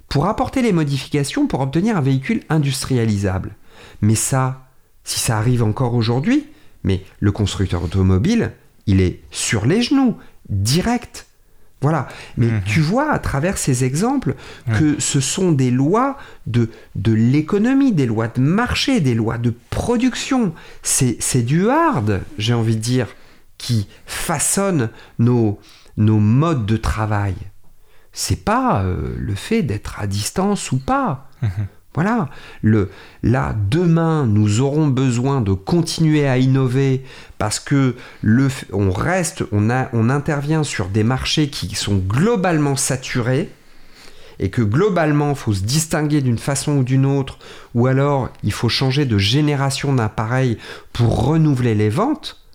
pour apporter les modifications pour obtenir un véhicule industrialisable. Mais ça, si ça arrive encore aujourd'hui, mais le constructeur automobile, il est sur les genoux, direct. Voilà. Mais Mhm. tu vois à travers ces exemples que ce sont des lois de, de l'économie, des lois de marché, des lois de production. C'est c'est du hard, j'ai envie de dire, qui façonne nos, nos modes de travail. C'est pas euh, le fait d'être à distance ou pas. Voilà. Le, là, demain, nous aurons besoin de continuer à innover parce que le, on reste, on, a, on intervient sur des marchés qui sont globalement saturés et que globalement, il faut se distinguer d'une façon ou d'une autre, ou alors il faut changer de génération d'appareils pour renouveler les ventes.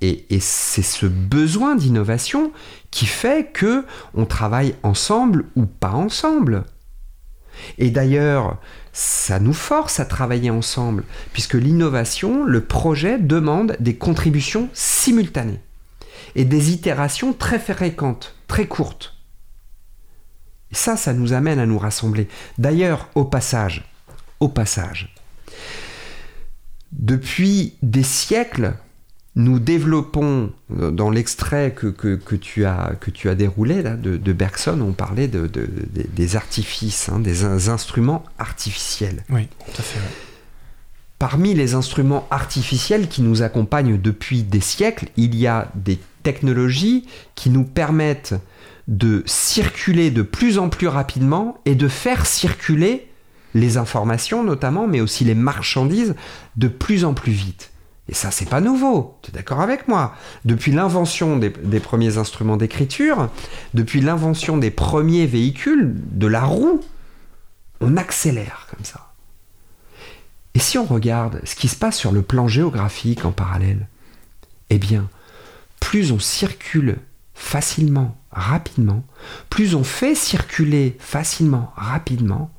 Et, c'est ce besoin d'innovation qui fait que on travaille ensemble ou pas ensemble. Et d'ailleurs, ça nous force à travailler ensemble, puisque l'innovation, le projet demande des contributions simultanées et des itérations très fréquentes, très courtes. Ça, ça nous amène à nous rassembler. D'ailleurs, au passage, au passage, depuis des siècles, nous développons, euh, dans l'extrait que, que- que tu as, que tu as déroulé là, de, de Bergson, on parlait de, de- des- des artifices, hein, des in- instruments artificiels. Oui, tout à fait. Parmi les instruments artificiels qui nous accompagnent depuis des siècles, il y a des technologies qui nous permettent de circuler de plus en plus rapidement et de faire circuler les informations notamment, mais aussi les marchandises de plus en plus vite. Et ça, c'est pas nouveau. Tu es d'accord avec moi? Depuis l'invention des, des premiers instruments d'écriture, depuis l'invention des premiers véhicules, de la roue, on accélère comme ça. Et si on regarde ce qui se passe sur le plan géographique en parallèle, eh bien, plus on circule facilement, rapidement, plus on fait circuler facilement, rapidement,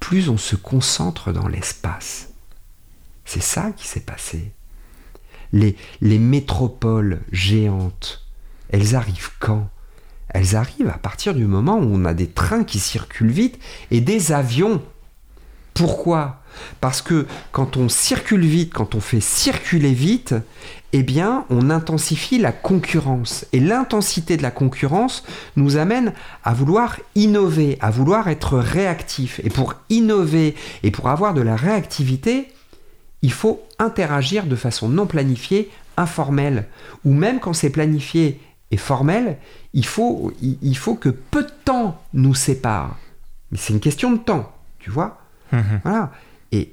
plus on se concentre dans l'espace. C'est ça qui s'est passé. Les, les métropoles géantes, elles arrivent quand? Elles arrivent à partir du moment où on a des trains qui circulent vite et des avions. Pourquoi? Parce que quand on circule vite, quand on fait circuler vite, eh bien, on intensifie la concurrence. Et l'intensité de la concurrence nous amène à vouloir innover, à vouloir être réactif. Et pour innover et pour avoir de la réactivité, il faut interagir de façon non planifiée, informelle. Ou même quand c'est planifié et formel, il faut, il faut que peu de temps nous sépare. Mais c'est une question de temps, tu vois Mhm. voilà. Et,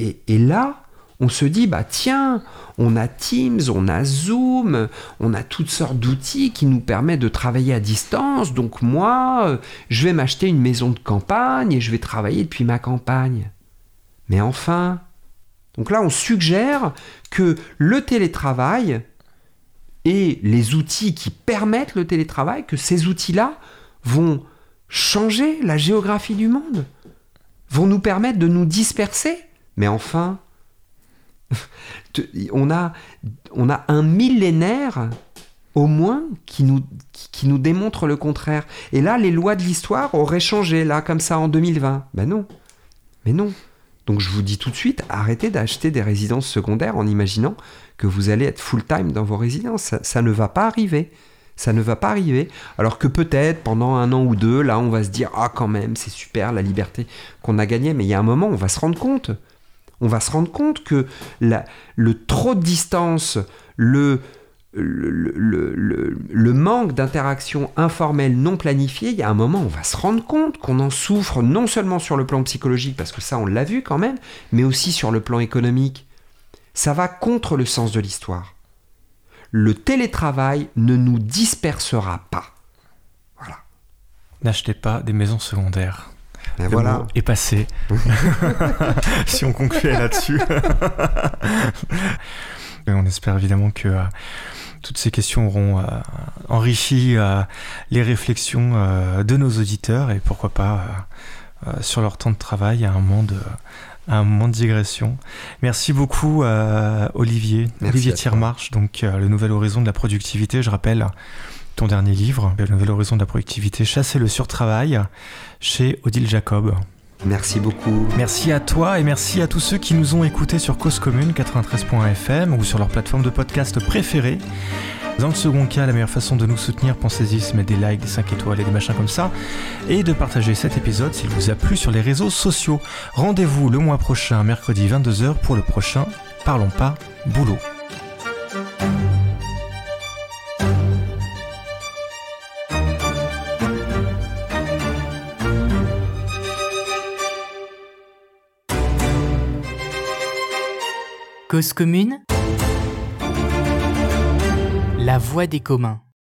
et, et là, on se dit, bah tiens, on a Teams, on a Zoom, on a toutes sortes d'outils qui nous permettent de travailler à distance. Donc moi, euh, je vais m'acheter une maison de campagne et je vais travailler depuis ma campagne. Mais enfin, donc là, on suggère que le télétravail et les outils qui permettent le télétravail, que ces outils-là vont changer la géographie du monde vont nous permettre de nous disperser. Mais enfin, on a, on a un millénaire au moins qui nous, qui nous démontre le contraire. Et là, les lois de l'histoire auraient changé, là, comme ça, en 2020. Ben non. Mais non. Donc je vous dis tout de suite, arrêtez d'acheter des résidences secondaires en imaginant que vous allez être full-time dans vos résidences. Ça, ne va pas arriver. Ça ne va pas arriver. Alors que peut-être pendant un an ou deux, là, on va se dire Ah, quand même, c'est super la liberté qu'on a gagnée. Mais il y a un moment, on va se rendre compte. On va se rendre compte que le trop de distance, le, le, le- le- le manque d'interaction informelle non planifiée, il y a un moment, on va se rendre compte qu'on en souffre non seulement sur le plan psychologique, parce que ça, on l'a vu quand même, mais aussi sur le plan économique. Ça va contre le sens de l'histoire. Le télétravail ne nous dispersera pas. Voilà. N'achetez pas des maisons secondaires. Et Le voilà. mot est passé. si on concluait là-dessus. On espère évidemment que euh, toutes ces questions auront euh, enrichi euh, les réflexions euh, de nos auditeurs et pourquoi pas sur leur temps de travail à un moment de, à un moment de digression. Merci beaucoup Olivier, Merci Olivier. Tiermarche, donc le nouvel horizon de la productivité. Je rappelle ton dernier livre, Le Nouvel Horizon de la Productivité, Chasser le surtravail, chez Odile Jacob. Merci beaucoup. Merci à toi et merci à tous ceux qui nous ont écoutés sur Cause Commune 93.fm ou sur leur plateforme de podcast préférée. Dans le second cas, la meilleure façon de nous soutenir, pensez-y, se mettre des likes, des 5 étoiles et des machins comme ça, et de partager cet épisode s'il vous a plu sur les réseaux sociaux. Rendez-vous le mois prochain, mercredi 22h, pour le prochain Parlons pas boulot. Cause commune La voix des communs.